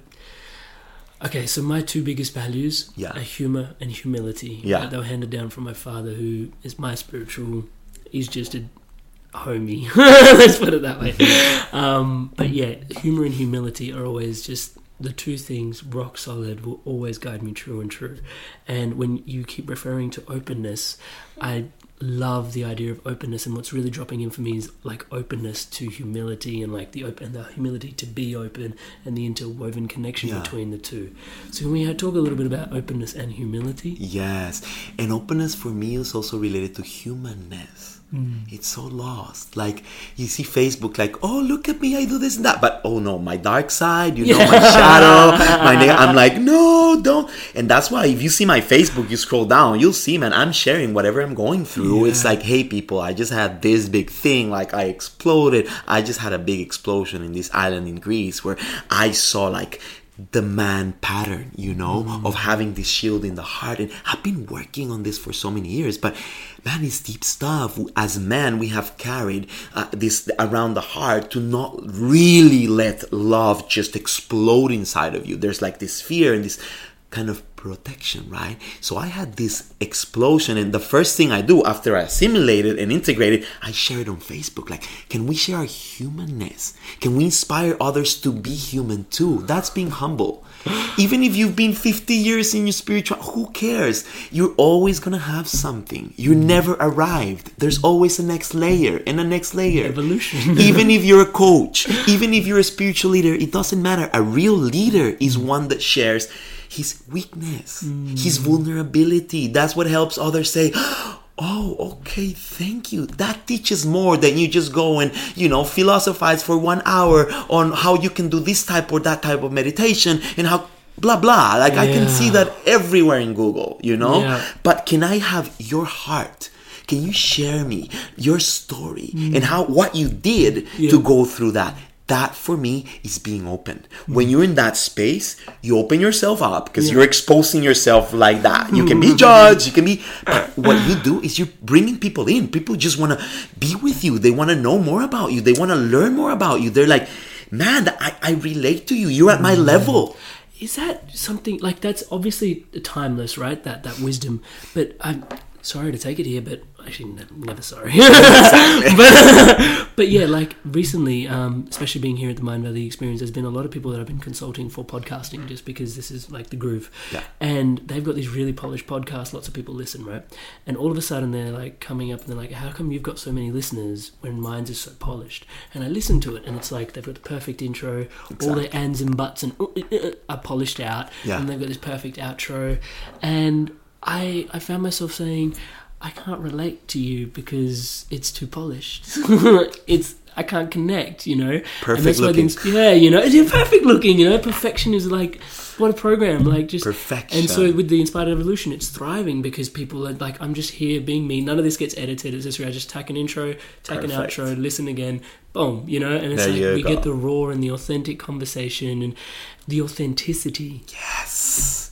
okay so my two biggest values Yeah. are humor and humility Yeah. they were handed down from my father who is my spiritual he's just a homie let's put it that way um, but yeah humor and humility are always just the two things rock solid will always guide me true and true and when you keep referring to openness i love the idea of openness and what's really dropping in for me is like openness to humility and like the open the humility to be open and the interwoven connection Yeah. between the two so when we talk a little bit about openness and humility Yes. And openness for me is also related to humanness. Mm. It's so lost. Like you see Facebook, like, oh look at me, I do this and that. But oh no, my dark side, you know, my shadow, my neg- I'm like, no, don't. And that's why if you see my Facebook, you scroll down, you'll see, man, I'm sharing whatever I'm going through. It's like, hey people, I just had this big thing, like I exploded. I just had a big explosion in this island in Greece where I saw like the man pattern, you know, of having this shield in the heart. And I've been working on this for so many years, but man, it's deep stuff. As men, we have carried uh, this around the heart to not really let love just explode inside of you. There's like this fear and this kind of protection, right? So I had this explosion, and the first thing I do after I assimilate it and integrate it, I share it on Facebook. Like, can we share our humanness? Can we inspire others to be human too? That's being humble. Even if you've been 50 years in your spiritual, who cares? You're always gonna have something. You mm. never arrived. There's always a next layer and a next layer. Evolution. even if you're a coach, even if you're a spiritual leader, it doesn't matter. A real leader is one that shares his weakness, his vulnerability. That's what helps others say, Oh, okay, thank you. That teaches more than you just go and, you know, philosophize for one hour on how you can do this type or that type of meditation and how blah blah. Like I can see that everywhere in Google, you know? Yeah. But can I have your heart? Can you share me your story Mm. and how what you did to go through that? That for me is being open. Hmm. When you're in that space, you open yourself up because you're exposing yourself like that. You can be hmm. judged, you can be. But what you do is you're bringing people in. People just want to be with you. They want to know more about you. They want to learn more about you. They're like, man, I, I relate to you. You're at my hmm. level. Is that something like that's obviously timeless, right? That that wisdom. But I'm sorry to take it here, but actually ne- never sorry. but, but yeah, like recently, um, especially being here at the Mindvalley Experience, there's been a lot of people that I've been consulting for podcasting, just because this is like the groove. Yeah. And they've got these really polished podcasts. Lots of people listen, right? And all of a sudden, they're like coming up and they're like, "How come you've got so many listeners when mine's is so polished?" And I listen to it, and it's like they've got the perfect intro, exactly. all their ands and buts and uh, uh, uh, are polished out, Yeah. and they've got this perfect outro. And I I found myself saying, I can't relate to you because it's too polished. it's I can't connect, you know. Perfect and that's why looking. things- yeah, you know, it's perfect looking. You know, perfection is like what a program, like just Perfection. And so with the inspired evolution, it's thriving because people are like, I'm just here being me. None of this gets edited. It's just I just tack an intro, tack an outro, listen again, boom, you know. And it's There like we go. get the raw and the authentic conversation and the authenticity. Yes.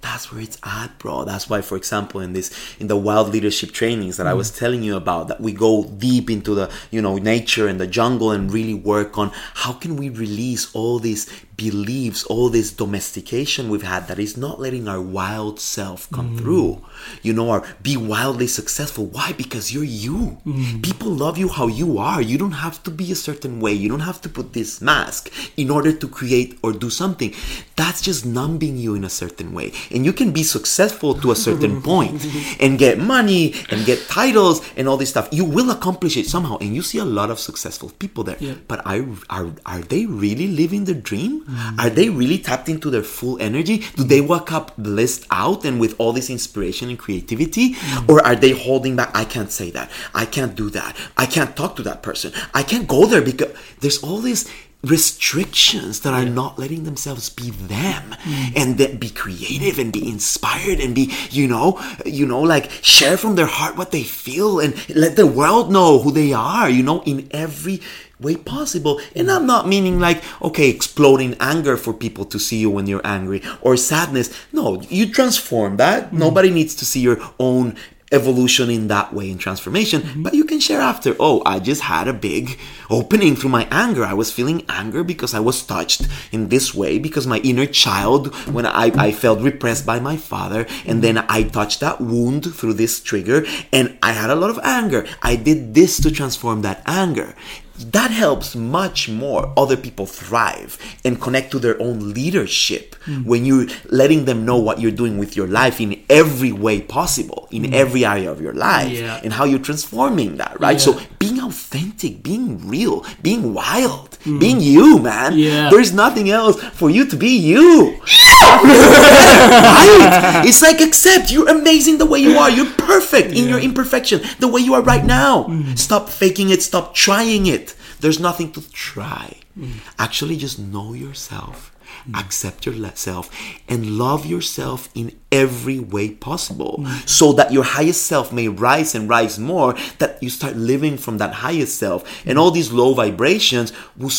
That's where it's at, bro. That's why, for example, in this in the wild leadership trainings that I was mm. telling you about, that we go deep into the you know nature and the jungle and really work on how can we release all these beliefs, all this domestication we've had that is not letting our wild self come mm. through. You know, or be wildly successful. Why? Because you're you. Mm. People love you how you are. You don't have to be a certain way. You don't have to put this mask in order to create or do something. That's just numbing you in a certain way. And you can be successful to a certain point and get money and get titles and all this stuff. You will accomplish it somehow. And you see a lot of successful people there. Yeah. But are, are, are they really living their dream? Mm. Are they really tapped into their full energy? Do they wake up blissed out and with all this inspiration and creativity? Mm. Or are they holding back? I can't say that. I can't do that. I can't talk to that person. I can't go there because there's all these restrictions that are not letting themselves be them mm. and then be creative and be inspired and be you know you know like share from their heart what they feel and let the world know who they are you know in every way possible. And i'm not meaning like okay exploding anger for people to see you when you're angry or sadness. No you transform that. Mm. Nobody needs to see your own evolution in that way in transformation mm-hmm. but you can share after oh i just had a big opening through my anger. I was feeling anger because i was touched in this way because my inner child when i, I felt repressed by my father and mm-hmm. then i touched that wound through this trigger and i had a lot of anger. I did this to transform that anger that helps much more other people thrive and connect to their own leadership mm. when you're letting them know what you're doing with your life in every way possible in mm. every area of your life Yeah. and how you're transforming that right? So being authentic being real being wild mm. being you man. Yeah. there's nothing else for you to be you right? It's like accept you're amazing the way you are. You're perfect in your imperfection the way you are right now. Mm. Stop faking it stop trying it. There's nothing to try. Mm. Actually just know yourself mm. accept yourself and love yourself in every way possible so that your highest self may rise and rise more that you start living from that highest self. And all these low vibrations will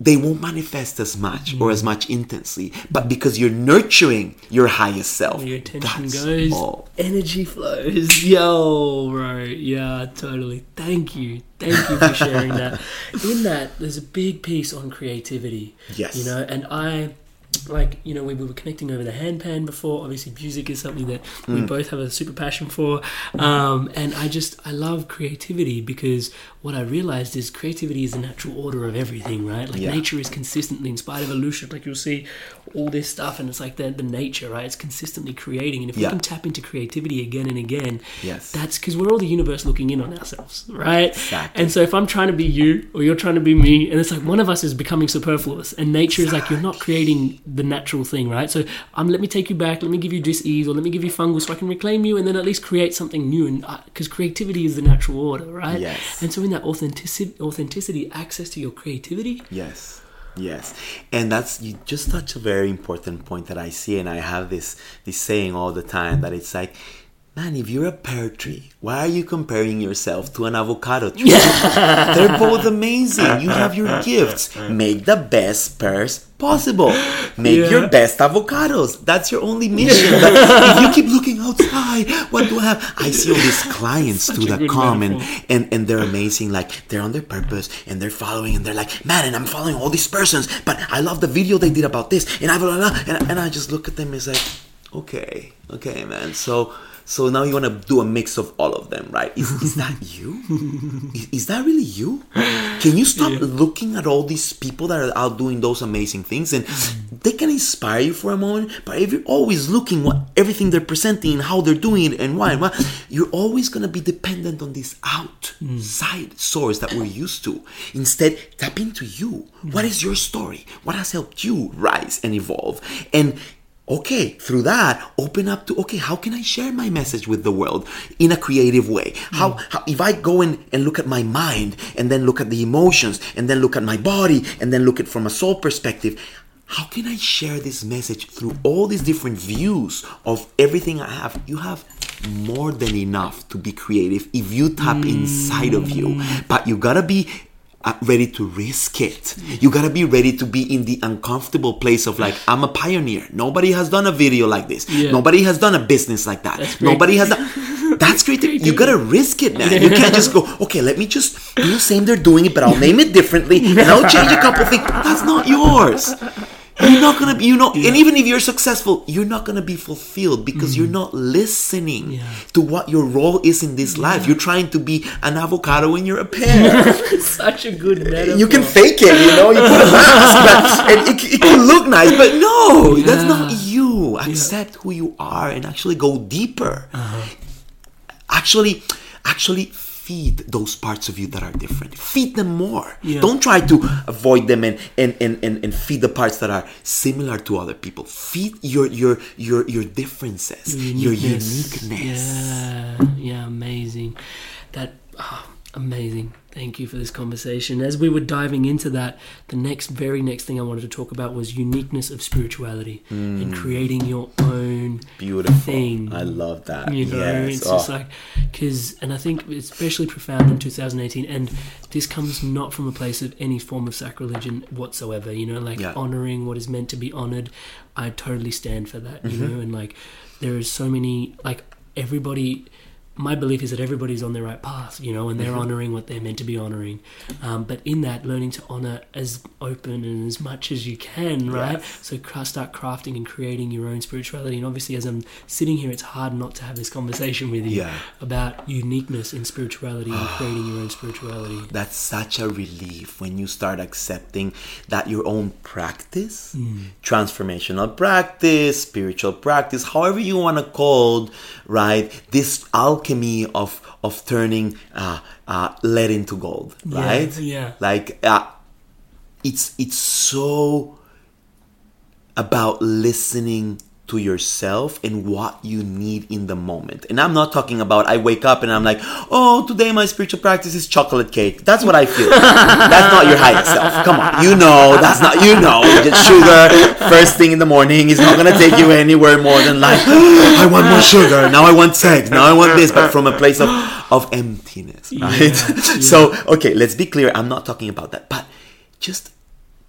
they won't manifest as much or mm-hmm. as much intensely but because you're nurturing your highest self your attention goes, all. energy flows. Yo, bro. Yeah, totally. Thank you. Thank you for sharing that. In that, there's a big piece on creativity. Yes. You know, and I like you know we, we were connecting over the handpan before obviously music is something that we both have a super passion for um, and i just i love creativity because what i realized is creativity is the natural order of everything right like Yeah. nature is consistently in spite of evolution like you'll see all this stuff and it's like the, the nature right it's consistently creating and if Yeah. we can tap into creativity again and again Yes. that's because we're all the universe looking in on ourselves right Exactly. and so if i'm trying to be you or you're trying to be me and it's like one of us is becoming superfluous and nature is like you're not creating the natural thing right so um let me take you back let me give you dis-ease or let me give you fungal so i can reclaim you and then at least create something new and because creativity is the natural order right Yes. and so in that authenticity authenticity access to your creativity Yes. Yes. And that's you just touch a very important point that I see and I have this this saying all the time that it's like Man, if you're a pear tree, why are you comparing yourself to an avocado tree? They're both amazing. You have your gifts. Make the best pears possible. Make Yeah. your best avocados. That's your only mission. If you keep looking outside, what do I have? I see all these clients Such a that come and, and and they're amazing. Like they're on their purpose and they're following and they're like, man, and I'm following all these persons, but I love the video they did about this, and I blah, blah, blah. And, and I just look at them. It's like, okay, okay, man. So so now you want to do a mix of all of them, right? Is, is that you? Is, is that really you? Can you stop looking at all these people that are out doing those amazing things and they can inspire you for a moment, but if you're always looking what everything they're presenting and how they're doing it and why and why, you're always gonna be dependent on this outside source that we're used to. Instead, tap into you. What is your story? What has helped you rise and evolve? And okay through that open up to okay how can i share my message with the world in a creative way? How, hmm. how if i go in and look at my mind and then look at the emotions and then look at my body and then look at from a soul perspective how can i share this message through all these different views of everything i have? You have more than enough to be creative if you tap inside of you. Hmm. But you gotta be uh, ready to risk it. You gotta be ready to be in the uncomfortable place of like, I'm a pioneer. Nobody has done a video like this. Yeah. Nobody has done a business like that. Nobody has done. That's creative. You gotta risk it, man. You can't just go, okay, let me just do the same they're doing it, but I'll name it differently and I'll change a couple things. That's not yours. You're not gonna be, you know, and even if you're successful, you're not gonna be fulfilled because you're mm. not listening Yeah. to what your role is in this life. You're trying to be an avocado when you're a pear. such a good metaphor You can fake it, you know. You put a mask, but, and it, it can look nice, but no, that's not you. Accept who you are and actually go deeper. Uh-huh. Actually, actually feed those parts of you that are different. Feed them more. Yeah. Don't try to avoid them and, and, and, and, and feed the parts that are similar to other people. Feed your your your your differences, your uniqueness. Yeah, yeah, amazing. That ah, amazing. Thank you for this conversation. As we were diving into that, the next, very next thing I wanted to talk about was uniqueness of spirituality and creating your own Mm. Beautiful. thing. I love that. You know, yes. it's Oh. just like because, and I think it's especially profound in 2018, and this comes not from a place of any form of sacrilege whatsoever. You know, like Yeah. honoring what is meant to be honored. I totally stand for that. You Mm-hmm. know, and like there is so many like everybody. My belief is that everybody's on the right path, you know, and they're Mm-hmm. honoring what they're meant to be honoring. Um, but in that, learning to honor as open and as much as you can, right? So start crafting and creating your own spirituality. And obviously, as I'm sitting here, it's hard not to have this conversation with you Yeah. about uniqueness in spirituality and creating your own spirituality. That's such a relief when you start accepting that your own practice, transformational practice, spiritual practice, however you want to call it, right? This alchemy of of turning uh, uh, lead into gold, Yeah, right? yeah. Like uh, it's it's so about listening to yourself and what you need in the moment. And I'm not talking about I wake up and I'm like, oh, today my spiritual practice is chocolate cake. That's what I feel. that's not your highest self. Come on. You know, that's not, you know, just sugar first thing in the morning is not going to take you anywhere more than like, I want more sugar. Now I want sex. Now I want this, but from a place of, of emptiness, right? Yeah, so, okay, let's be clear. I'm not talking about that, but just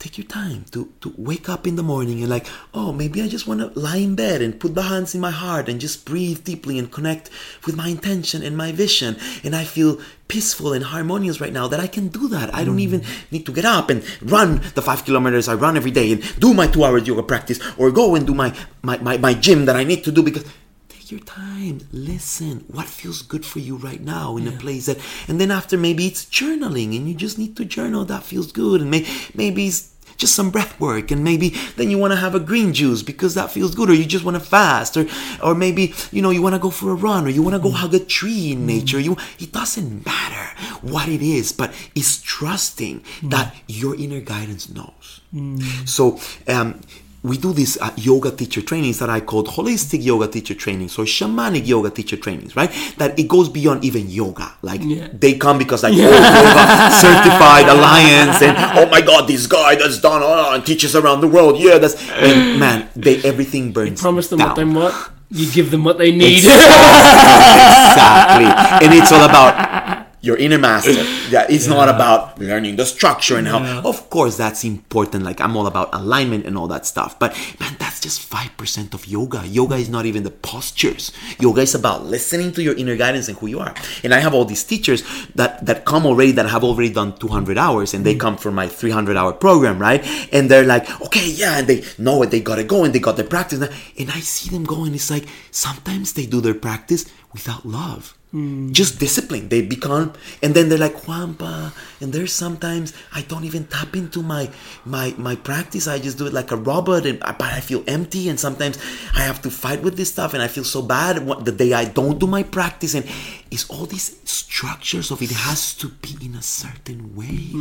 take your time to, to wake up in the morning and like oh maybe i just want to lie in bed and put the hands in my heart and just breathe deeply and connect with my intention and my vision. And i feel peaceful and harmonious right now that i can do that. I don't hmm. even need to get up and run the five kilometers i run every day and do my two hours yoga practice or go and do my my, my, my gym that i need to do because take your time. Listen. What feels good for you right now in a place that and then after maybe it's journaling and you just need to journal that feels good. And may, maybe it's just some breath work and maybe then you want to have a green juice because that feels good or you just want to fast or or maybe you know you want to go for a run or you want to go mm-hmm. hug a tree in mm-hmm. nature. You it doesn't matter what it is but it's trusting mm. that your inner guidance knows. Mm. So um we do these uh, yoga teacher trainings that I called holistic yoga teacher trainings or shamanic yoga teacher trainings, right? That it goes beyond even yoga. Like they come because like oh, yoga certified alliance and oh my god, this guy that's done oh, and teaches around the world. Yeah, that's and man, they everything burns. Promise them down. what they want. You give them what they need. exactly. And it's all about your inner master. Yeah, it's not about learning the structure and how. Of course, that's important. Like I'm all about alignment and all that stuff. But man, that's just five percent of yoga. Yoga is not even the postures. Yoga is about listening to your inner guidance and who you are. And I have all these teachers that that come already that have already done 200 hours, and they mm. come from my 300 hour program, right? And they're like, okay, yeah, and they know it. They got it going. They got their practice. And I see them going. It's like sometimes they do their practice without love Hmm. just discipline. They become, and then they're like Juanpa. And there's sometimes I don't even tap into my my my practice. I just do it like a robot, and uh, but I feel empty. And sometimes I have to fight with this stuff, and I feel so bad the day I don't do my practice. And it's all these structures of it has to be in a certain way.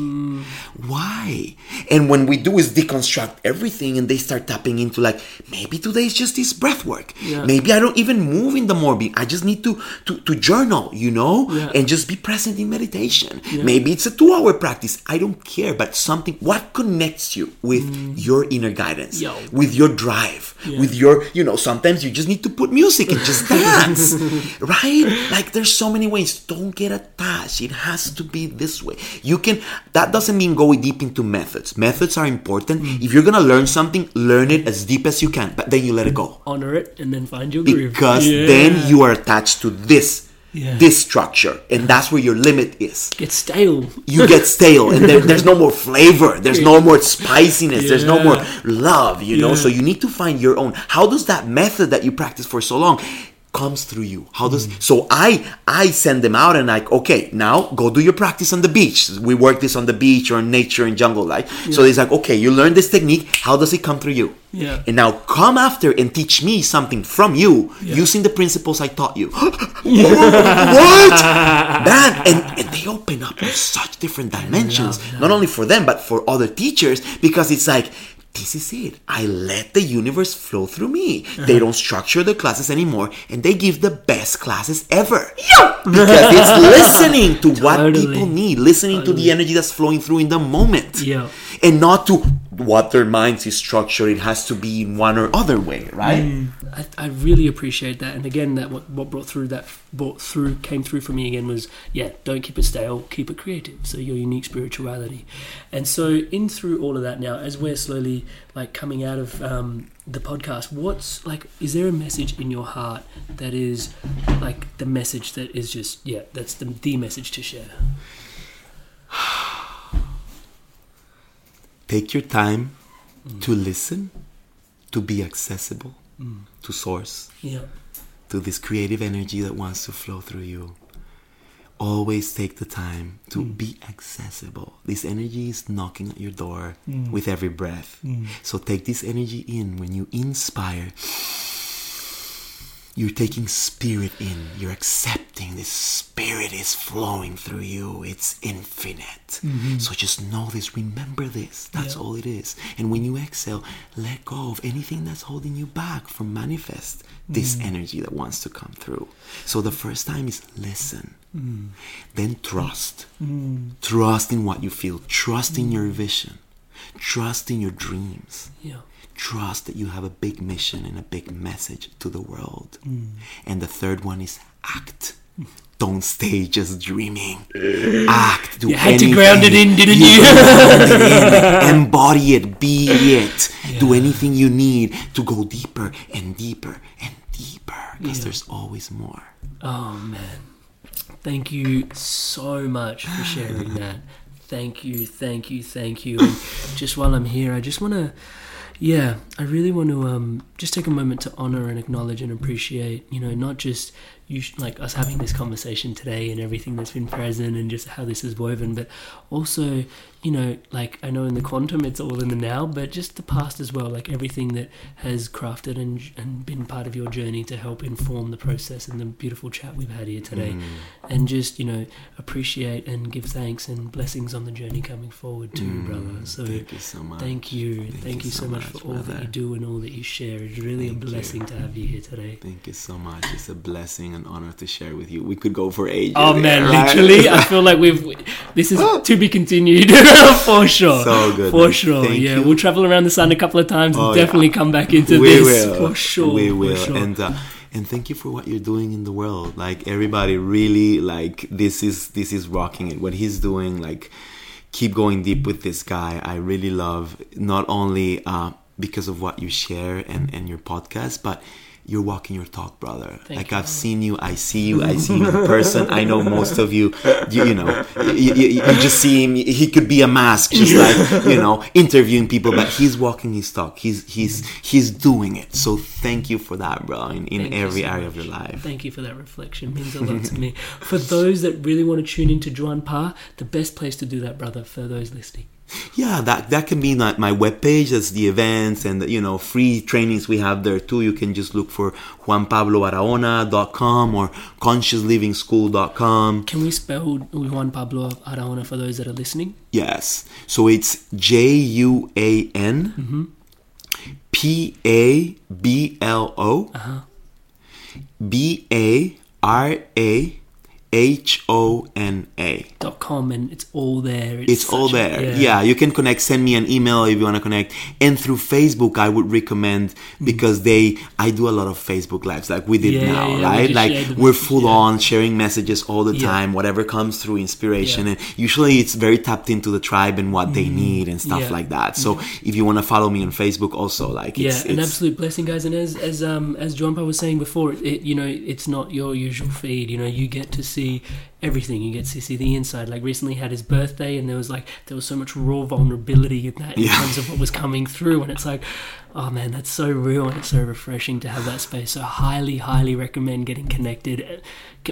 Why? And when we do is deconstruct everything, and they start tapping into like maybe today is just this breath work. Yeah. Maybe I don't even move in the morning. I just need to to, to journal, you know, Yeah. and just be present in meditation. Maybe it's a two hour practice. I don't care, but something what connects you with mm. your inner guidance, Yo. with your drive, with your, you know, sometimes you just need to put music and just dance, right? Like there's so many ways. Don't get attached. It has to be this way. You can, that doesn't mean go deep into methods. Methods are important. Mm. If you're gonna learn something, learn it as deep as you can, but then you let it go Honor it and then find your groove. because Yeah. then you are attached to this Yeah. this structure and that's where your limit is get stale. you get stale and there, there's no more flavor there's no more spiciness there's no more love you know so you need to find your own how does that method that you practice for so long comes through you how does Mm. so i i send them out and like okay now go do your practice on the beach we work this on the beach or in nature and jungle like so it's like okay you learn this technique how does it come through you Yeah. and now come after and teach me something from you using the principles I taught you. what? That and, and they open up in such different dimensions, not only for them but for other teachers, because it's like this is it. I let the universe flow through me. They uh-huh. don't structure the classes anymore, and they give the best classes ever. Yeah! Because it's listening to what people need, listening to the energy that's flowing through in the moment Yeah. and not to what their minds is structured. It has to be in one or other way, right? I, I really appreciate that, and again, that what, what brought through that brought through came through for me again was yeah, don't keep it stale, keep it creative. So your unique spirituality, and so in through all of that now, as we're slowly like coming out of um, the podcast, what's like, is there a message in your heart that is like the message that is just yeah, that's the the message to share. Take your time mm. to listen, to be accessible mm. to source, Yeah, to this creative energy that wants to flow through you. Always take the time to mm. be accessible. This energy is knocking at your door with every breath. So take this energy in. When you inspire, you're taking spirit in. You're accepting this spirit is flowing through you. It's infinite. Mm-hmm. So just know this. Remember this. That's all it is. And when you exhale, let go of anything that's holding you back from manifest this mm. energy that wants to come through. So the first time is listen. Mm. Then trust. Mm. Trust in what you feel. Trust in your vision. Trust in your dreams yeah, trust that you have a big mission and a big message to the world. Hmm. And the third one is act. Hmm. don't stay just dreaming. Act. Do You had to ground it in, didn't you? ground it in. Embody it. Be it. Do anything you need to go deeper and deeper and deeper. Because there's always more. Oh man, thank you so much for sharing that. Thank you, thank you, thank you. And just while I'm here, I just want to, yeah, I really want to um, just take a moment to honor and acknowledge and appreciate, you know, not just you sh- like us having this conversation today and everything that's been present and just how this is woven, but also, you know, like I know in the quantum it's all in the now, but just the past as well, like everything that has crafted and and been part of your journey to help inform the process and the beautiful chat we've had here today, mm. and just you know appreciate and give thanks and blessings on the journey coming forward too, mm, brother. So Thank you so much. Thank you, thank, you so much, for all that you do and all that you share. It's really Thank a you. blessing to have you here today. Thank you so much. It's a blessing and honor to share with you. We could go for ages. Oh man, right? literally, I feel like we've. This is to be continued for sure. So good, for man. sure. Thank yeah, you. we'll travel around the sun a couple of times and Oh, yeah. definitely come back into we this will for sure. we will sure. and uh, and thank you for what you're doing in the world like everybody really like this is this is rocking it what he's doing like keep going deep with this guy i really love not only uh because of what you share and and your podcast but you're walking your talk, brother. Thank like you. I've seen you, I see you, I see you in person. I know most of you. You, you know, you, you, you just see him. He could be a mask, just like you know, interviewing people, but he's walking his talk. He's he's he's doing it. So thank you for that, bro. In, in every so area much. of your life. Thank you for that reflection. Means a lot to me. For those that really want to tune into Juanpa, the best place to do that, brother, for those listening. Yeah, that that can be like my webpage. That's the events and you know free trainings we have there too. You can just look for juanpablobarahona.com or consciousliving.school.com. Can we spell Juan Pablo Barahona for those that are listening? Yes. So it's J U A N mm-hmm. P A B L O uh-huh. B A R A H O N A. Dot com and it's all there. It's all such a- there. Yeah. you can connect. Send me an email if you want to connect. And through Facebook, I would recommend because they, I do a lot of Facebook lives like we did Mm. Yeah, now, yeah, right? Like we're full yeah. on sharing messages all the Yeah. time, whatever comes through inspiration. Yeah. And usually it's very tapped into the tribe and what they need and stuff Mm. Yeah. like that. So if you want to follow me on Facebook, also like yeah, it's, an it's absolute blessing, guys. And as as um as Juanpa was saying before, it you know it's not your usual feed. You know, you get to see everything. You get to see the inside. Like recently had his birthday, and there was like there was so much raw vulnerability in that in Yeah. terms of what was coming through, and it's like. Oh man, that's so real and it's so refreshing to have that space. So highly, highly recommend getting connected.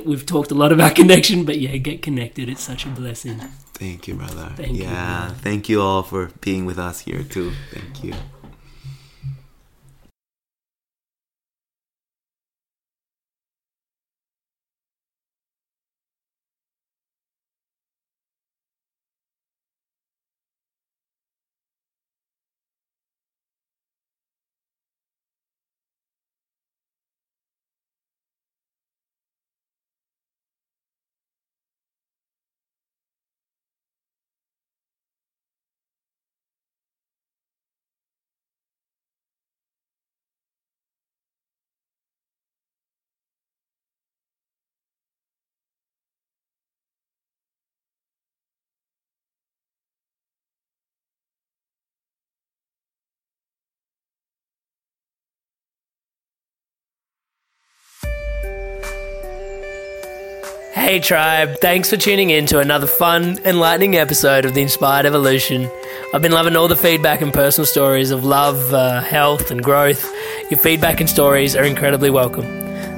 We've talked a lot about connection, but yeah, get connected. It's such a blessing. Thank you, brother. Thank you, yeah, brother. thank you all for being with us here too. Thank you. Hey, tribe. Thanks for tuning in to another fun, enlightening episode of The Inspired Evolution. I've been loving all the feedback and personal stories of love, uh, health, and growth. Your feedback and stories are incredibly welcome.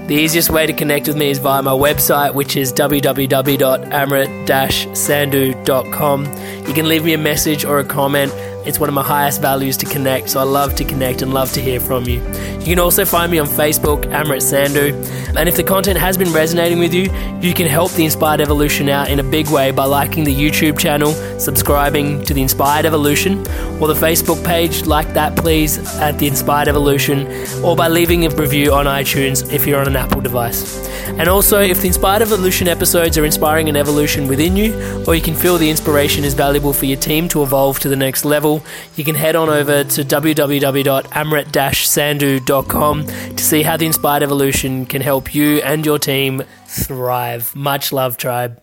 The easiest way to connect with me is via my website, which is www.amrit-sandhu.com. You can leave me a message or a comment. It's one of my highest values to connect, so I love to connect and love to hear from you. You can also find me on Facebook, Amrit Sandhu. And if the content has been resonating with you, you can help the Inspired Evolution out in a big way by liking the YouTube channel, subscribing to the Inspired Evolution, or the Facebook page, like that please, at the Inspired Evolution, or by leaving a review on iTunes if you're on an Apple device. And also, if the Inspired Evolution episodes are inspiring an evolution within you, or you can feel the inspiration is valuable for your team to evolve to the next level, you can head on over to www.amrit-sandhu.com to see how the Inspired Evolution can help you and your team thrive. Much love, tribe.